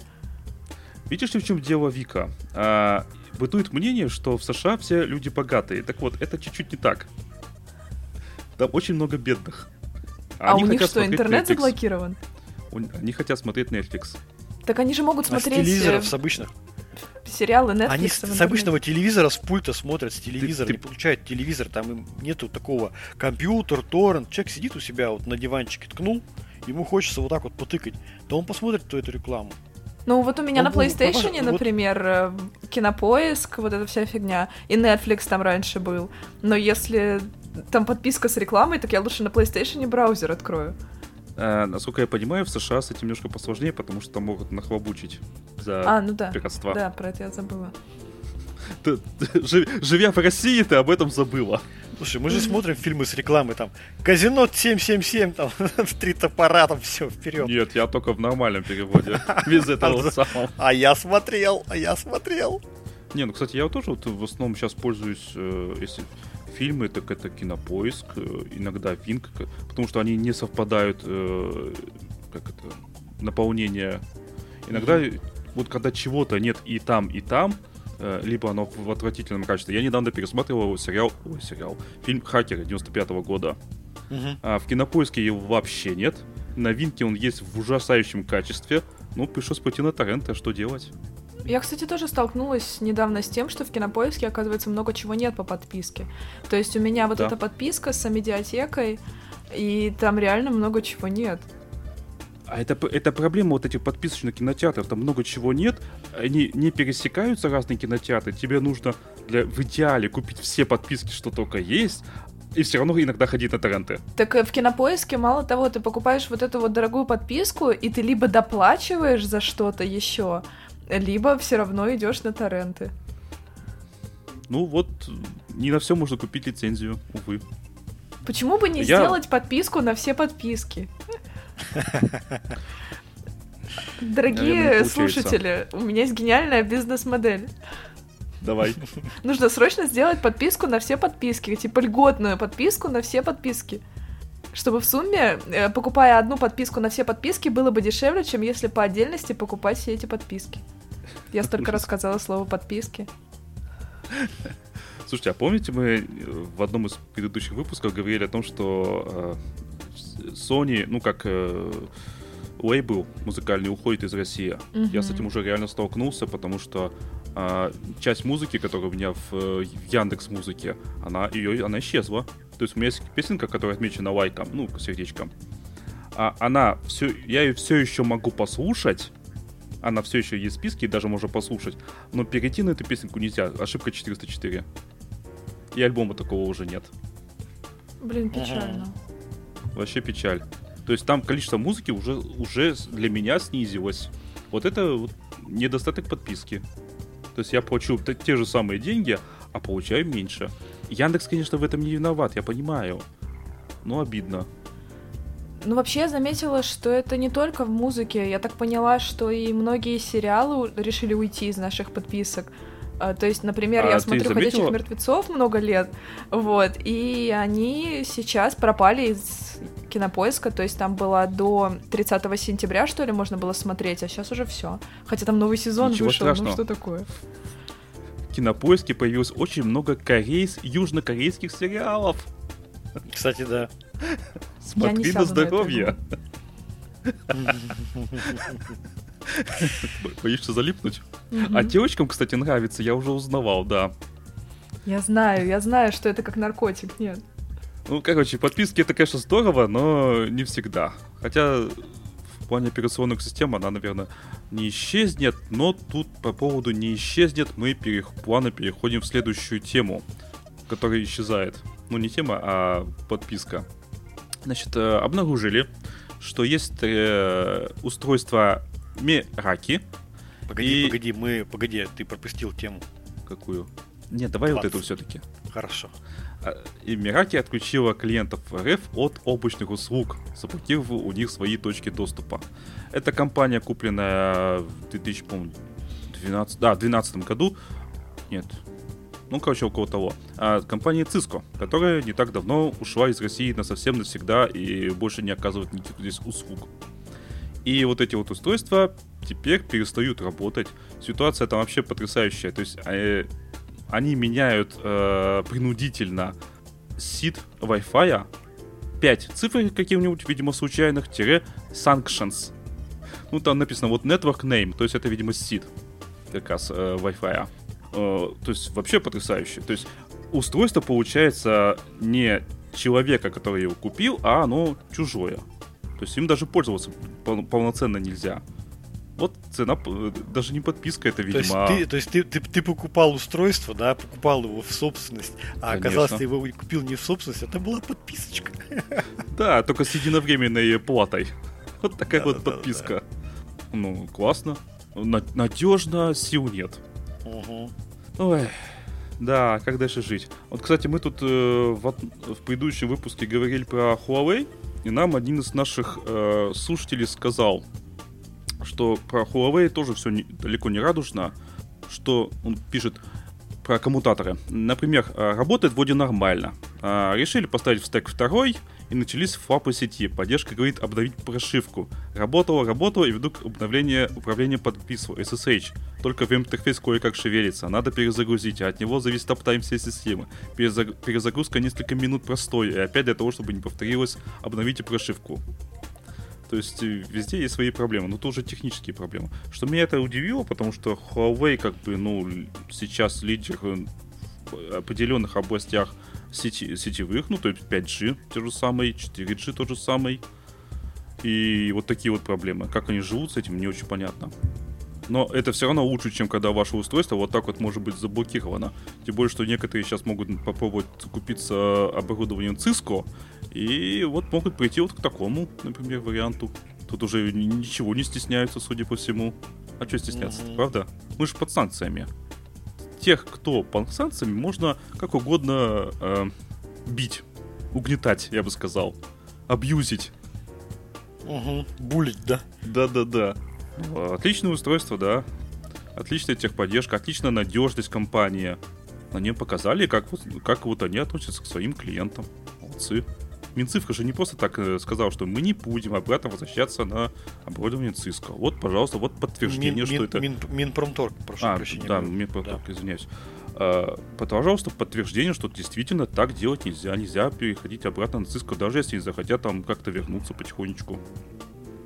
Видишь ли, в чем дело Вика? А, бытует мнение, что в США все люди богатые. Так вот, это чуть-чуть не так. Там очень много бедных. А они у них что, интернет Netflix. заблокирован? Они хотят смотреть Netflix. Так они же могут а смотреть... с телевизоров, э, с обычных. Сериалы Netflix. Они с, с обычного телевизора, с пульта смотрят, с телевизора, ты, не получают телевизор, там им нету такого компьютер, торрент. Человек сидит у себя вот на диванчике, ткнул, ему хочется вот так вот потыкать, то он посмотрит ту эту рекламу. Ну, вот у меня он, на PlayStation, он, например, вот... кинопоиск, вот эта вся фигня, и Netflix там раньше был. Но если там подписка с рекламой, так я лучше на PlayStation браузер открою. А, насколько я понимаю, в США с этим немножко посложнее, потому что там могут нахлобучить за а, ну да. пиратство. Да, про это я забыла. Ты, ты, живя в России, ты об этом забыла. Слушай, мы же смотрим фильмы с рекламой, там, казино 777, там, в три топора, там, все, вперед. Нет, я только в нормальном переводе, без этого самого. А я смотрел, а я смотрел. Не, ну, кстати, я тоже вот в основном сейчас пользуюсь, э, если фильмы, так это кинопоиск, э, иногда Винк, потому что они не совпадают, э, как это, наполнение. Иногда, mm-hmm. вот когда чего-то нет и там, и там, э, либо оно в отвратительном качестве. Я недавно пересматривал сериал, ой, сериал, фильм «Хакеры» 95 -го года. Mm-hmm. А в кинопоиске его вообще нет. На Винке он есть в ужасающем качестве. Ну, пришлось пойти на торрент, а что делать? Я, кстати, тоже столкнулась недавно с тем, что в кинопоиске, оказывается, много чего нет по подписке. То есть у меня вот да. эта подписка с медиатекой, и там реально много чего нет. А это, это проблема вот этих подписочных кинотеатров. Там много чего нет. Они не пересекаются разные кинотеатры. Тебе нужно для, в идеале купить все подписки, что только есть, и все равно иногда ходить на торренты. Так э, в кинопоиске, мало того, ты покупаешь вот эту вот дорогую подписку, и ты либо доплачиваешь за что-то еще, либо все равно идешь на торренты. Ну вот, не на все можно купить лицензию, увы. Почему бы не Я... сделать подписку на все подписки? Дорогие слушатели, у меня есть гениальная бизнес-модель. Давай. Нужно срочно сделать подписку на все подписки, типа льготную подписку на все подписки чтобы в сумме, э, покупая одну подписку на все подписки, было бы дешевле, чем если по отдельности покупать все эти подписки. Я столько рассказала слово подписки. Слушайте, а помните, мы э, в одном из предыдущих выпусков говорили о том, что э, Sony, ну как лейбл музыкальный уходит из России. Mm-hmm. Я с этим уже реально столкнулся, потому что э, часть музыки, которая у меня в, в Яндекс Музыке, она ее она исчезла. То есть у меня есть песенка, которая отмечена лайком, ну, сердечком. А она все, я ее все еще могу послушать. Она все еще есть в списке, и даже можно послушать. Но перейти на эту песенку нельзя. Ошибка 404. И альбома такого уже нет. Блин, печально. Вообще печаль. То есть там количество музыки уже, уже для меня снизилось. Вот это вот недостаток подписки. То есть я плачу те же самые деньги, а получаю меньше. Яндекс, конечно, в этом не виноват, я понимаю. Но обидно. Ну, вообще, я заметила, что это не только в музыке. Я так поняла, что и многие сериалы решили уйти из наших подписок. А, то есть, например, а я смотрю заметила? «Ходячих мертвецов» много лет, вот, и они сейчас пропали из кинопоиска, то есть там было до 30 сентября, что ли, можно было смотреть, а сейчас уже все. Хотя там новый сезон Ничего вышел, ну страшного. ну что такое? В кинопоиске появилось очень много корейс... южнокорейских сериалов. Кстати, да. Смотри на здоровье. Боишься залипнуть? А девочкам, кстати, нравится, я уже узнавал, да. Я знаю, я знаю, что это как наркотик, нет. Ну, короче, подписки это, конечно, здорово, но не всегда. Хотя в плане операционных систем она, наверное, не исчезнет, но тут по поводу не исчезнет мы перех... плавно переходим в следующую тему, которая исчезает. Ну, не тема, а подписка. Значит, э, обнаружили, что есть э, устройство Мераки. Погоди, и... погоди, мы, погоди, ты пропустил тему. Какую? Нет, давай 20. вот эту все-таки. Хорошо. А, и Мираки отключила клиентов РФ от облачных услуг, заблокировав у них свои точки доступа. Эта компания, купленная в 2012, да, 2012 году, нет, ну, короче, около того. А, компания Cisco, которая не так давно ушла из России на совсем навсегда и больше не оказывает никаких здесь услуг. И вот эти вот устройства теперь перестают работать. Ситуация там вообще потрясающая. То есть э, они меняют э, принудительно сид Wi-Fi 5 цифр каким-нибудь, видимо, случайных, тире sanctions. Ну, там написано вот network name, то есть это, видимо, сид как раз э, Wi-Fi. Э, то есть вообще потрясающе. То есть устройство получается не человека, который его купил, а оно чужое. То есть им даже пользоваться пол- полноценно нельзя. Вот цена, даже не подписка, это, видимо... То есть, ты, то есть ты, ты, ты покупал устройство, да, покупал его в собственность, а Конечно. оказалось, ты его купил не в собственность, это была подписочка. Да, только с единовременной платой. Вот такая да, вот да, подписка. Да, ну, классно. Надежно, сил нет. Угу. Ой, да, как дальше жить? Вот, кстати, мы тут э, в, в предыдущем выпуске говорили про Huawei, и нам один из наших э, слушателей сказал, что про Huawei тоже все не, далеко не радужно, что он пишет про коммутаторы. Например, э, работает вроде нормально. А, решили поставить в стек второй, и начались флапы сети. Поддержка говорит обновить прошивку. Работало, работало, и вдруг обновление управления подписывал SSH. Только в интерфейс кое-как шевелится. Надо перезагрузить, а от него зависит аптайм всей системы. Перезаг... Перезагрузка несколько минут простой, и опять для того, чтобы не повторилось, обновите прошивку. То есть э, везде есть свои проблемы, но тоже технические проблемы. Что меня это удивило, потому что Huawei как бы, ну, сейчас лидер в определенных областях сети, сетевых, ну, то есть 5G те же самые, 4G тот же самый. И вот такие вот проблемы. Как они живут с этим, не очень понятно. Но это все равно лучше, чем когда ваше устройство вот так вот может быть заблокировано. Тем более, что некоторые сейчас могут попробовать купиться оборудованием Cisco, и вот могут прийти вот к такому, например, варианту. Тут уже ничего не стесняются, судя по всему. А что стесняться, mm-hmm. правда? Мы же под санкциями тех, кто под санкциями, можно как угодно э, бить, угнетать, я бы сказал, абьюзить. Угу, булить, да? Да-да-да. Отличное устройство, да. Отличная техподдержка, отличная надежность компании. Они показали, как вот, как вот они относятся к своим клиентам. Молодцы. Минцифра же не просто так э, сказал, что мы не будем обратно возвращаться на оборудование Cisco. Вот, пожалуйста, вот подтверждение, Мин, что Мин, это... Мин, Минпромторг, прошу а, прощения. Да, Минпромторг, да. извиняюсь. А, пожалуйста, подтверждение, что действительно так делать нельзя. Нельзя переходить обратно на Cisco, даже если они захотят там как-то вернуться потихонечку.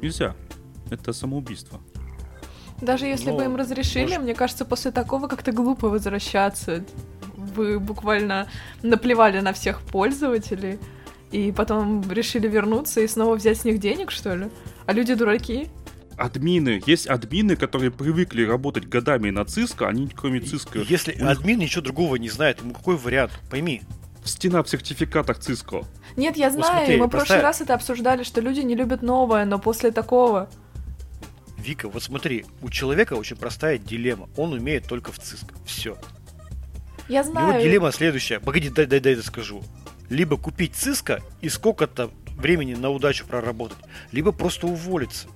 Нельзя. Это самоубийство. Даже если ну, бы им разрешили, может... мне кажется, после такого как-то глупо возвращаться. Вы буквально наплевали на всех пользователей. И потом решили вернуться и снова взять с них денег, что ли? А люди дураки? админы, есть админы, которые привыкли работать годами на Cisco, они кроме Cisco... Если них... админ ничего другого не знает, ему какой вариант? Пойми. Стена в сертификатах Cisco. Нет, я знаю, вот смотри, мы в прошлый раз это обсуждали, что люди не любят новое, но после такого... Вика, вот смотри, у человека очень простая дилемма. Он умеет только в Cisco. Все. Я знаю. Его дилемма следующая. Погоди, дай, дай, дай, дай скажу. Либо купить Cisco и сколько-то времени на удачу проработать, либо просто уволиться.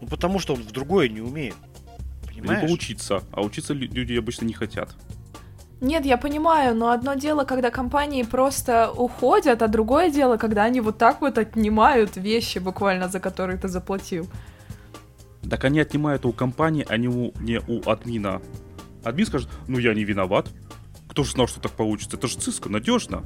Ну, потому что он в другое не умеет. Понимаешь? Либо учиться, а учиться лю- люди обычно не хотят. Нет, я понимаю, но одно дело, когда компании просто уходят, а другое дело, когда они вот так вот отнимают вещи буквально, за которые ты заплатил. Так они отнимают у компании, а не у, не у админа. Админ скажет, ну я не виноват. Кто же знал, что так получится? Это же Cisco, надежно.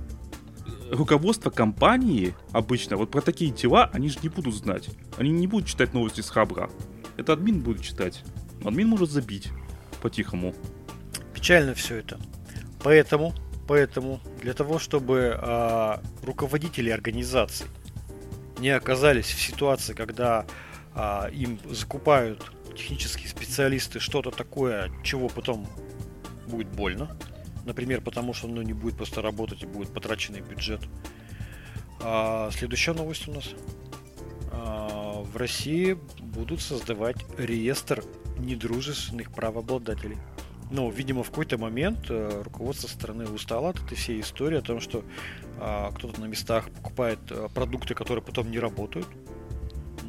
Руководство компании обычно, вот про такие дела, они же не будут знать. Они не будут читать новости с Хабра. Это админ будет читать. Админ может забить по-тихому. Печально все это. Поэтому, поэтому для того, чтобы а, руководители организаций не оказались в ситуации, когда а, им закупают технические специалисты что-то такое, чего потом будет больно. Например, потому что оно не будет просто работать и будет потраченный бюджет. А, следующая новость у нас. А, в России будут создавать реестр недружественных правообладателей. Ну, видимо, в какой-то момент э, руководство страны устало от этой всей истории о том, что а, кто-то на местах покупает э, продукты, которые потом не работают.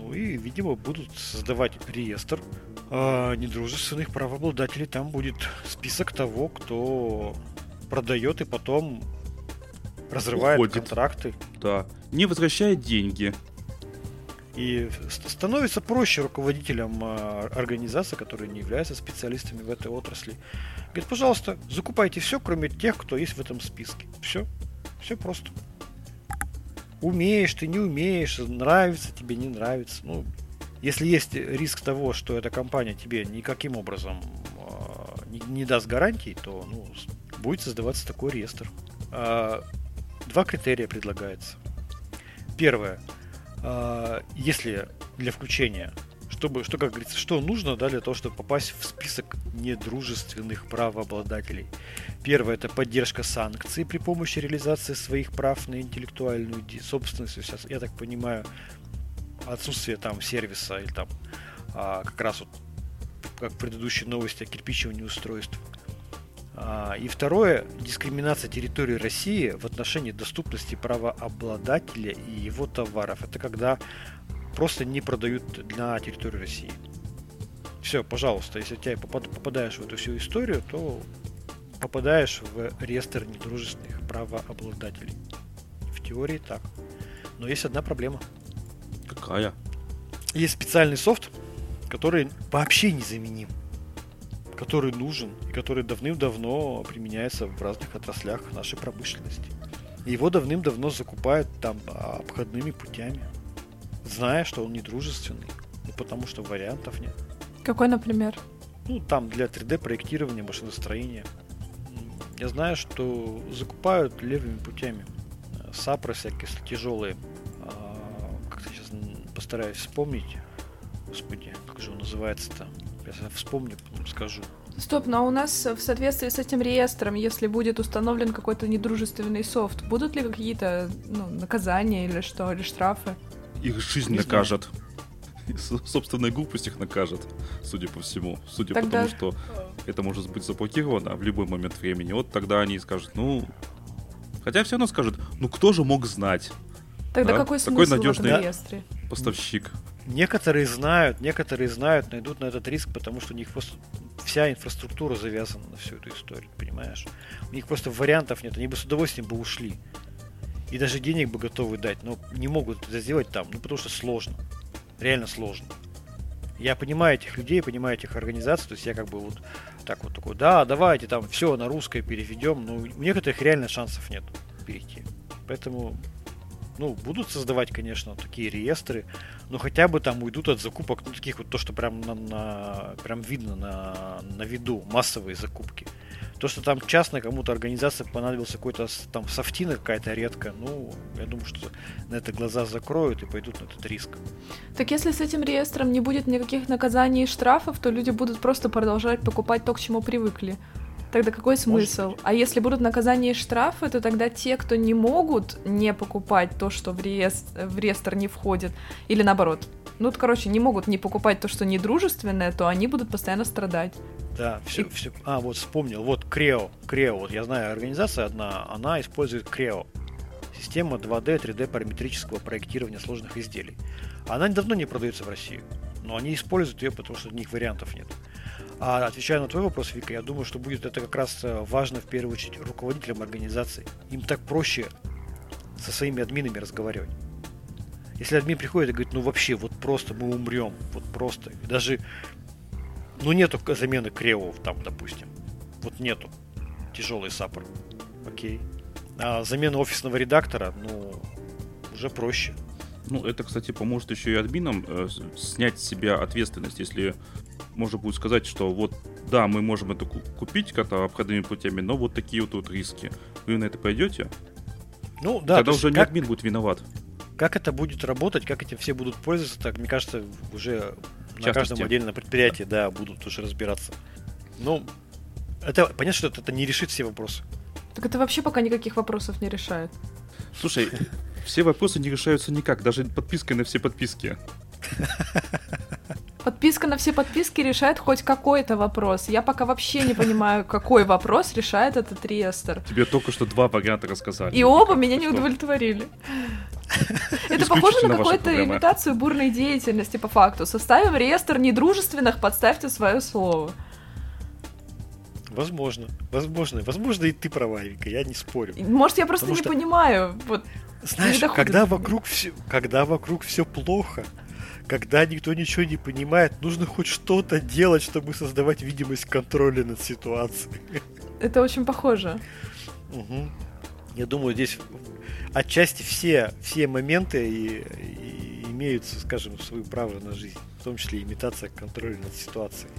Ну и, видимо, будут создавать реестр а, недружественных правообладателей. Там будет список того, кто продает и потом разрывает Уходит. контракты. Да. Не возвращает деньги. И ст- становится проще руководителям а, организаций, которые не являются специалистами в этой отрасли. Говорит, пожалуйста, закупайте все, кроме тех, кто есть в этом списке. Все. Все просто. Умеешь ты, не умеешь, нравится тебе, не нравится. Ну, если есть риск того, что эта компания тебе никаким образом а, не, не даст гарантий, то ну, будет создаваться такой реестр. А, Два критерия предлагается. Первое. А, Если для включения, чтобы, что, как говорится, что нужно да, для того, чтобы попасть в список недружественных правообладателей. Первое это поддержка санкций при помощи реализации своих прав на интеллектуальную собственность. Сейчас, я так понимаю, отсутствие там сервиса или там а, как раз вот как в предыдущей новости о кирпичивании устройств. А, И второе, дискриминация территории России в отношении доступности правообладателя и его товаров. Это когда просто не продают на территории России. Все, пожалуйста, если ты попад- попадаешь в эту всю историю, то попадаешь в реестр недружественных правообладателей. В теории так. Но есть одна проблема. Какая? Есть специальный софт, который вообще незаменим, который нужен и который давным-давно применяется в разных отраслях нашей промышленности. Его давным-давно закупают там обходными путями, зная, что он недружественный, ну потому что вариантов нет. Какой, например? Ну, там для 3D проектирования, машиностроения. М, Я знаю, что закупают левыми путями. Э, Сапры всякие тяжелые. А, Как-то сейчас постараюсь вспомнить. Господи, как же он называется-то? Я вспомню, потом скажу. Стоп, но у нас в соответствии с этим реестром, если будет установлен какой-то недружественный софт, будут ли какие-то ну, наказания или что, или штрафы? Их жизнь накажет. С- Собственная глупость их накажет, судя по всему. Судя Тогда- по тому, что это может быть заблокировано в любой момент времени. Вот тогда они скажут, ну... Хотя все равно скажут, ну кто же мог знать? Тогда Да, какой такой смысл в надежный- этом реестре? Поставщик. Некоторые знают, некоторые знают, но идут на этот риск, потому что у них просто вся инфраструктура завязана на всю эту историю, понимаешь? У них просто вариантов нет, они бы с удовольствием бы ушли. И даже денег бы готовы дать, но не могут это сделать там, ну потому что сложно. Реально сложно. Я понимаю этих людей, понимаю этих организаций, то есть я как бы вот так вот такой, да, давайте там все на русское переведем, но у некоторых реально шансов нет перейти. Поэтому, ну, будут создавать, конечно, такие реестры, но хотя бы там уйдут от закупок, ну, таких вот то, что прям на, на- прям видно на, на виду, массовые закупки. То, что там частно кому-то организация понадобился какой-то там софтина какая-то редко, ну, я думаю, что на это глаза закроют и пойдут на этот риск. Так если с этим реестром не будет никаких наказаний и штрафов, то люди будут просто продолжать покупать то, к чему привыкли. Тогда какой смысл? А если будут наказания и штрафы, то тогда те, кто не могут не покупать то, что в реестр, в реестр не входит, или наоборот. ну, короче, не могут не покупать то, что недружественное, то они будут постоянно страдать. Да, все, И... все. А, вот вспомнил. Вот Creo. Creo. Вот я знаю, организация одна, она использует Creo. Система 2D, 3D параметрического проектирования сложных изделий. Она давно не продается в России. Но они используют ее, потому что у них вариантов нет. А отвечая на твой вопрос, Вика, я думаю, что будет это как раз э, важно в первую очередь руководителям организации. Им так проще со своими админами разговаривать. Если админ приходит и говорит, ну вообще, вот просто мы умрем, вот просто. И даже, ну нету замены кревов там, допустим. Вот нету. Тяжелый саппорт. Окей. А замена офисного редактора, ну, уже проще. Ну, это, кстати, поможет еще и админам э, снять с себя ответственность, если можно будет сказать, что вот да, мы можем это купить как-то обходными путями, но вот такие вот тут риски. Вы на это пойдете? Ну да. Тогда уже как, не админ будет виноват. Как это будет работать, как эти все будут пользоваться, так мне кажется, уже на каждом отдельном предприятии, да, будут уже разбираться. Ну, это понятно, что это, это не решит все вопросы. Так это вообще пока никаких вопросов не решает. Слушай, все вопросы не решаются никак, даже подпиской на все подписки. Подписка на все подписки решает хоть какой-то вопрос. Я пока вообще не понимаю, какой вопрос решает этот реестр. Тебе только что два варианта рассказали. И оба меня не удовлетворили. Это похоже на какую-то имитацию бурной деятельности по факту. Составим реестр недружественных, подставьте свое слово. Возможно, возможно, возможно и ты права, Вика, я не спорю. Может, я просто Потому не что... понимаю. Вот, Знаешь, когда вокруг все, когда вокруг все плохо, когда никто ничего не понимает, нужно хоть что-то делать, чтобы создавать видимость контроля над ситуацией. Это очень похоже. Угу. Я думаю, здесь отчасти все, все моменты и, и имеются, скажем, свою право на жизнь, в том числе имитация контроля над ситуацией.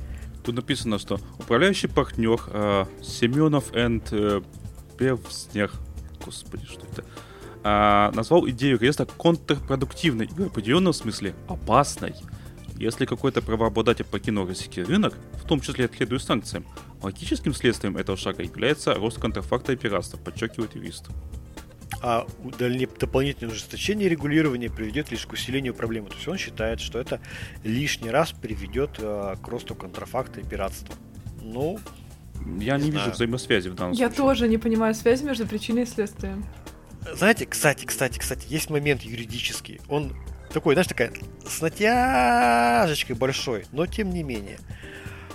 Тут написано, что управляющий партнер э, Семенов энд э, Певснех, господи, что это, а, назвал идею реестра контрпродуктивной и в определенном смысле опасной. Если какой-то правообладатель покинул российский рынок, в том числе отследуя санкциям, логическим следствием этого шага является рост контрафакта и пиратства, подчеркивает юрист. А дополнительное ужесточение регулирования приведет лишь к усилению проблемы. То есть он считает, что это лишний раз приведет э, к росту контрафакта и пиратства. Ну, я не, не вижу взаимосвязи в данном Я случае. Я тоже не понимаю связи между причиной и следствием. Знаете, кстати, кстати, кстати, есть момент юридический. Он такой, знаешь, такая с натяжечкой большой, но тем не менее.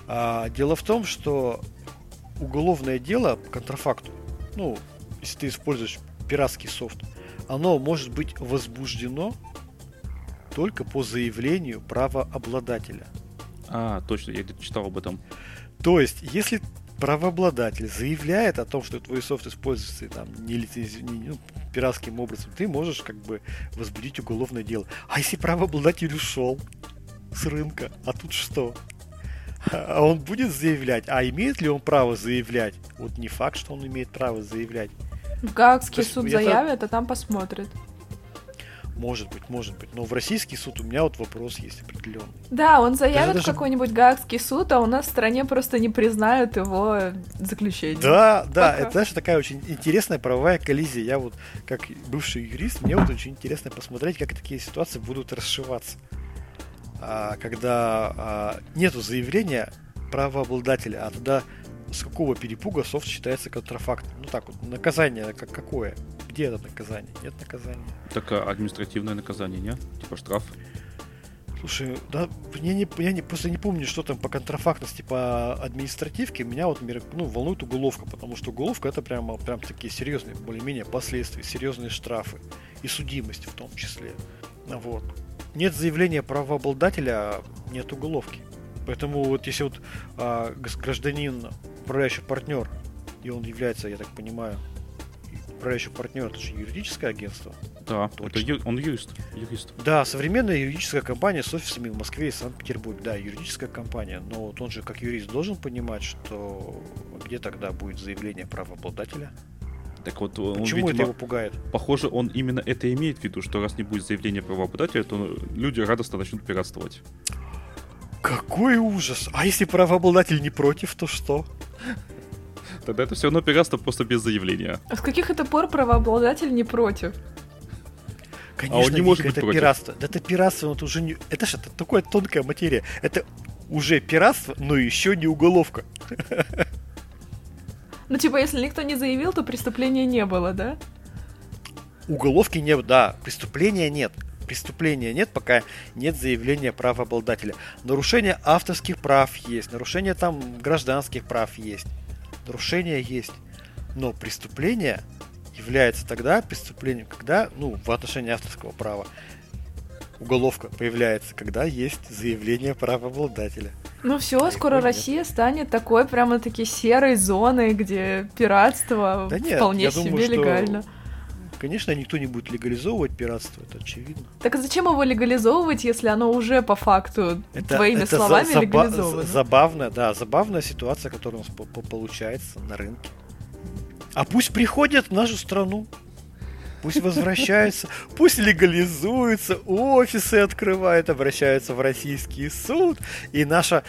А, дело в том, что уголовное дело по контрафакту, ну, если ты используешь пиратский софт, оно может быть возбуждено только по заявлению правообладателя. А, точно, я где-то читал об этом. То есть, если правообладатель заявляет о том, что твой софт используется там не, лицензи... не ну, пиратским образом, ты можешь как бы возбудить уголовное дело. А если правообладатель ушел с рынка, а тут что? А он будет заявлять, а имеет ли он право заявлять? Вот не факт, что он имеет право заявлять. В Гаагский суд заявит, а там посмотрит. Может быть, может быть. Но в российский суд у меня вот вопрос есть определенный. Да, он заявит даже... в какой-нибудь гаагский суд, а у нас в стране просто не признают его заключение. Да, да, Пока. это, знаешь, такая очень интересная правовая коллизия. Я вот, как бывший юрист, мне вот очень интересно посмотреть, как такие ситуации будут расшиваться. А, когда а, нету заявления правообладателя, а тогда с какого перепуга софт считается контрафактом? Ну так вот, наказание как какое? Где это наказание? Нет наказания. Так а административное наказание, нет? Типа штраф? Слушай, да, я, не, я не, просто не помню, что там по контрафактности, по административке. Меня вот ну, волнует уголовка, потому что уголовка это прямо, прям такие серьезные, более-менее последствия, серьезные штрафы и судимость в том числе. Вот. Нет заявления правообладателя, нет уголовки. Поэтому вот если вот а, гражданин управляющий партнер, и он является, я так понимаю, управляющий партнер, это же юридическое агентство. Да, Точно. это ю, он юрист, юрист. Да, современная юридическая компания с офисами в Москве и Санкт-Петербурге. Да, юридическая компания, но вот он же как юрист должен понимать, что где тогда будет заявление правообладателя. Так вот, он, Почему видимо, это его пугает? Похоже, он именно это имеет в виду, что раз не будет заявления правообладателя, то люди радостно начнут пиратствовать. Какой ужас! А если правообладатель не против, то что? Тогда это все равно пиратство просто без заявления. А с каких это пор правообладатель не против? Конечно, а он не Вика, может быть это против. пиратство. Да это пиратство, это уже не... Это же это такая тонкая материя. Это уже пиратство, но еще не уголовка. Ну, типа, если никто не заявил, то преступления не было, да? Уголовки нет, да, преступления нет. Преступления нет, пока нет заявления правообладателя. Нарушение авторских прав есть, нарушение там гражданских прав есть, нарушения есть. Но преступление является тогда преступлением, когда, ну, в отношении авторского права, уголовка появляется, когда есть заявление правообладателя. Ну все, А скоро нет. Россия станет такой прямо-таки серой зоной, где пиратство Да нет, вполне я себе думаю, что- легально. Конечно, никто не будет легализовывать пиратство, это очевидно. Так а зачем его легализовывать, если оно уже по факту Это, твоими это за- словами заба- легализовано? за- забавная, да, забавная ситуация, которая у нас по- по- получается на рынке. А пусть приходят в нашу страну, пусть возвращаются, пусть легализуются, офисы открывают, обращаются в российский суд, и наша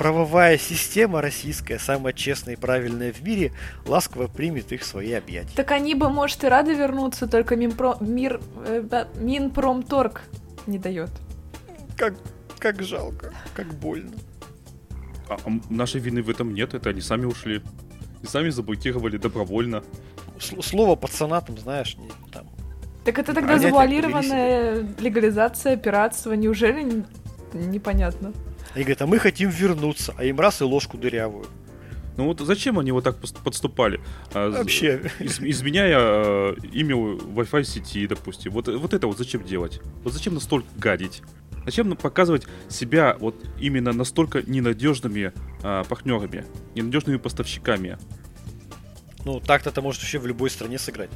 правовая система российская, самая честная и правильная в мире, ласково примет их в свои объятия. Так они бы, может, и рады вернуться, только Минпро... Мир... э, Минпромторг не дает. Как, как жалко, как больно. А, а нашей вины в этом нет, это они сами ушли. И сами заблокировали добровольно. С- Слово пацана там, знаешь, не, там, Так это тогда Понятия завуалированная легализация пиратства, неужели непонятно? Они говорят, а мы хотим вернуться, а им раз и ложку дырявую. Ну вот зачем они вот так подступали? А, Вообще. из- изменяя э, имя Wi-Fi сети, допустим. Вот, вот это вот зачем делать? Вот зачем настолько гадить? Зачем показывать себя вот именно настолько ненадежными а, партнерами, ненадежными поставщиками? Ну, так-то это может вообще в любой стране сыграть.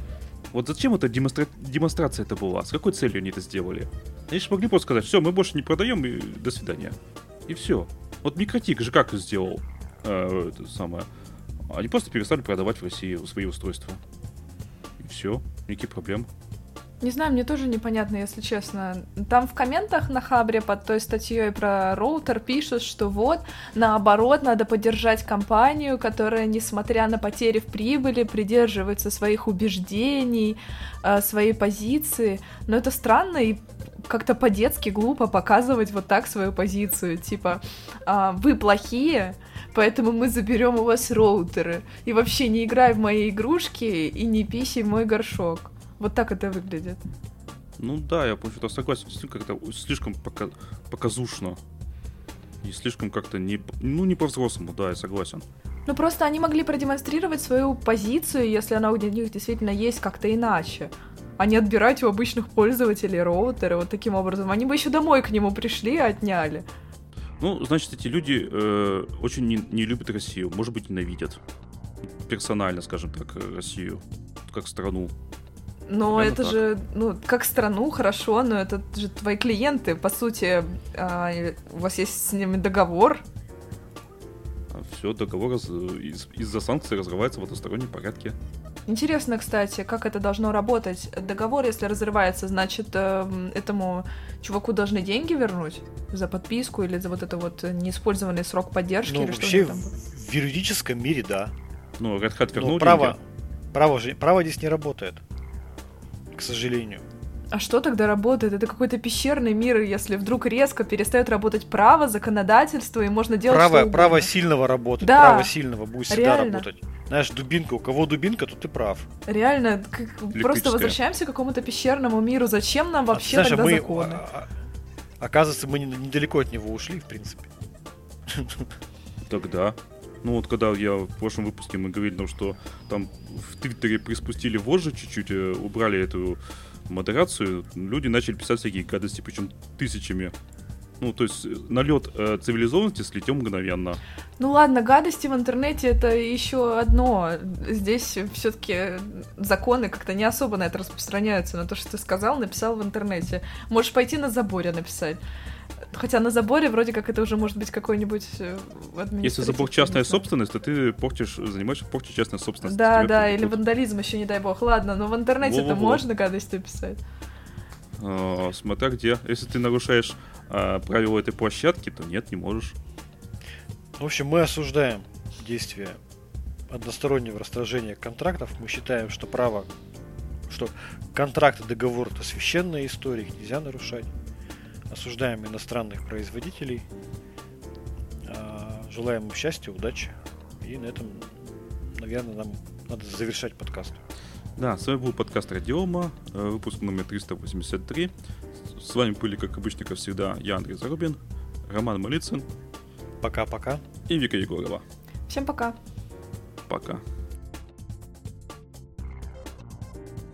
Вот зачем эта демонстра- демонстрация это была? С какой целью они это сделали? Они же могли просто сказать, все, мы больше не продаем, и до свидания. И все. Вот Микротик же как сделал э, это самое. Они просто перестали продавать в России свои устройства. И все, никаких проблем. Не знаю, мне тоже непонятно, если честно. Там в комментах на Хабре под той статьей про роутер пишут, что вот, наоборот, надо поддержать компанию, которая, несмотря на потери в прибыли, придерживается своих убеждений, э, своей позиции. Но это странно и как-то по-детски глупо показывать вот так свою позицию. Типа, а, вы плохие, поэтому мы заберем у вас роутеры. И вообще не играй в мои игрушки и не писай в мой горшок. Вот так это выглядит. Ну да, я почему-то согласен как-то слишком пока- показушно. И слишком как-то не... Ну, не по-взрослому, да, я согласен. Ну просто они могли продемонстрировать свою позицию, если она у них действительно есть как-то иначе. А не отбирать у обычных пользователей роутеры вот таким образом. Они бы еще домой к нему пришли и отняли. Ну, значит, эти люди э, очень не, не любят Россию, может быть, ненавидят. Персонально, скажем так, э, Россию, как страну. Но Прямо это так. же, ну, как страну хорошо, но это же твои клиенты. По сути, а, у вас есть с ними договор. все, договор раз- из- из-за санкций разрывается в одностороннем порядке. Интересно, кстати, как это должно работать. Договор, если разрывается, значит, эм, этому чуваку должны деньги вернуть за подписку или за вот это вот неиспользованный срок поддержки Ну, или вообще, там в юридическом мире, да. Ну, Red Hat Но вернул право, деньги. право, же, право здесь не работает. К сожалению. А что тогда работает? Это какой-то пещерный мир, если вдруг резко перестает работать право, законодательство, и можно делать Право, что право сильного работает. Да. Право сильного будет всегда Реально. работать. Знаешь, дубинка, у кого дубинка, то ты прав. Реально, как- просто возвращаемся к какому-то пещерному миру. Зачем нам А, вообще знаешь, а тогда мы, законы? а, а, оказывается, мы не- недалеко от него ушли, в принципе. Тогда. Ну вот когда я в прошлом выпуске мы говорили, ну, что там в Твиттере приспустили вожжи чуть-чуть, э, убрали эту модерацию, люди начали писать всякие гадости, причем тысячами. Ну, то есть налет э, цивилизованности слетел мгновенно. Ну ладно, гадости в интернете это еще одно. Здесь все-таки законы как-то не особо на это распространяются, на то, что ты сказал, написал в интернете. Можешь пойти на заборе написать. Хотя на заборе вроде как это уже может быть какой-нибудь э, Если забор частная собственность, то ты портишь, занимаешься порчей частной собственности. Да, да, или вандализм еще, не дай бог. Ладно, но в интернете это можно гадости писать. А, смотря где. Если ты нарушаешь а, правила этой площадки, то нет, не можешь. В общем, мы осуждаем действия одностороннего расторжения контрактов. Мы считаем, что право что контракт и договор это священная история, их нельзя нарушать. Осуждаем иностранных производителей. А, желаем им счастья, удачи. И на этом, наверное, нам надо завершать подкаст. Да, с вами был подкаст Радиома, э, выпуск номер 383. С вами были, как обычно, как всегда, я, Андрей Зарубин, Роман Малицын. Пока-пока. И Вика Егорова. Всем пока. Пока.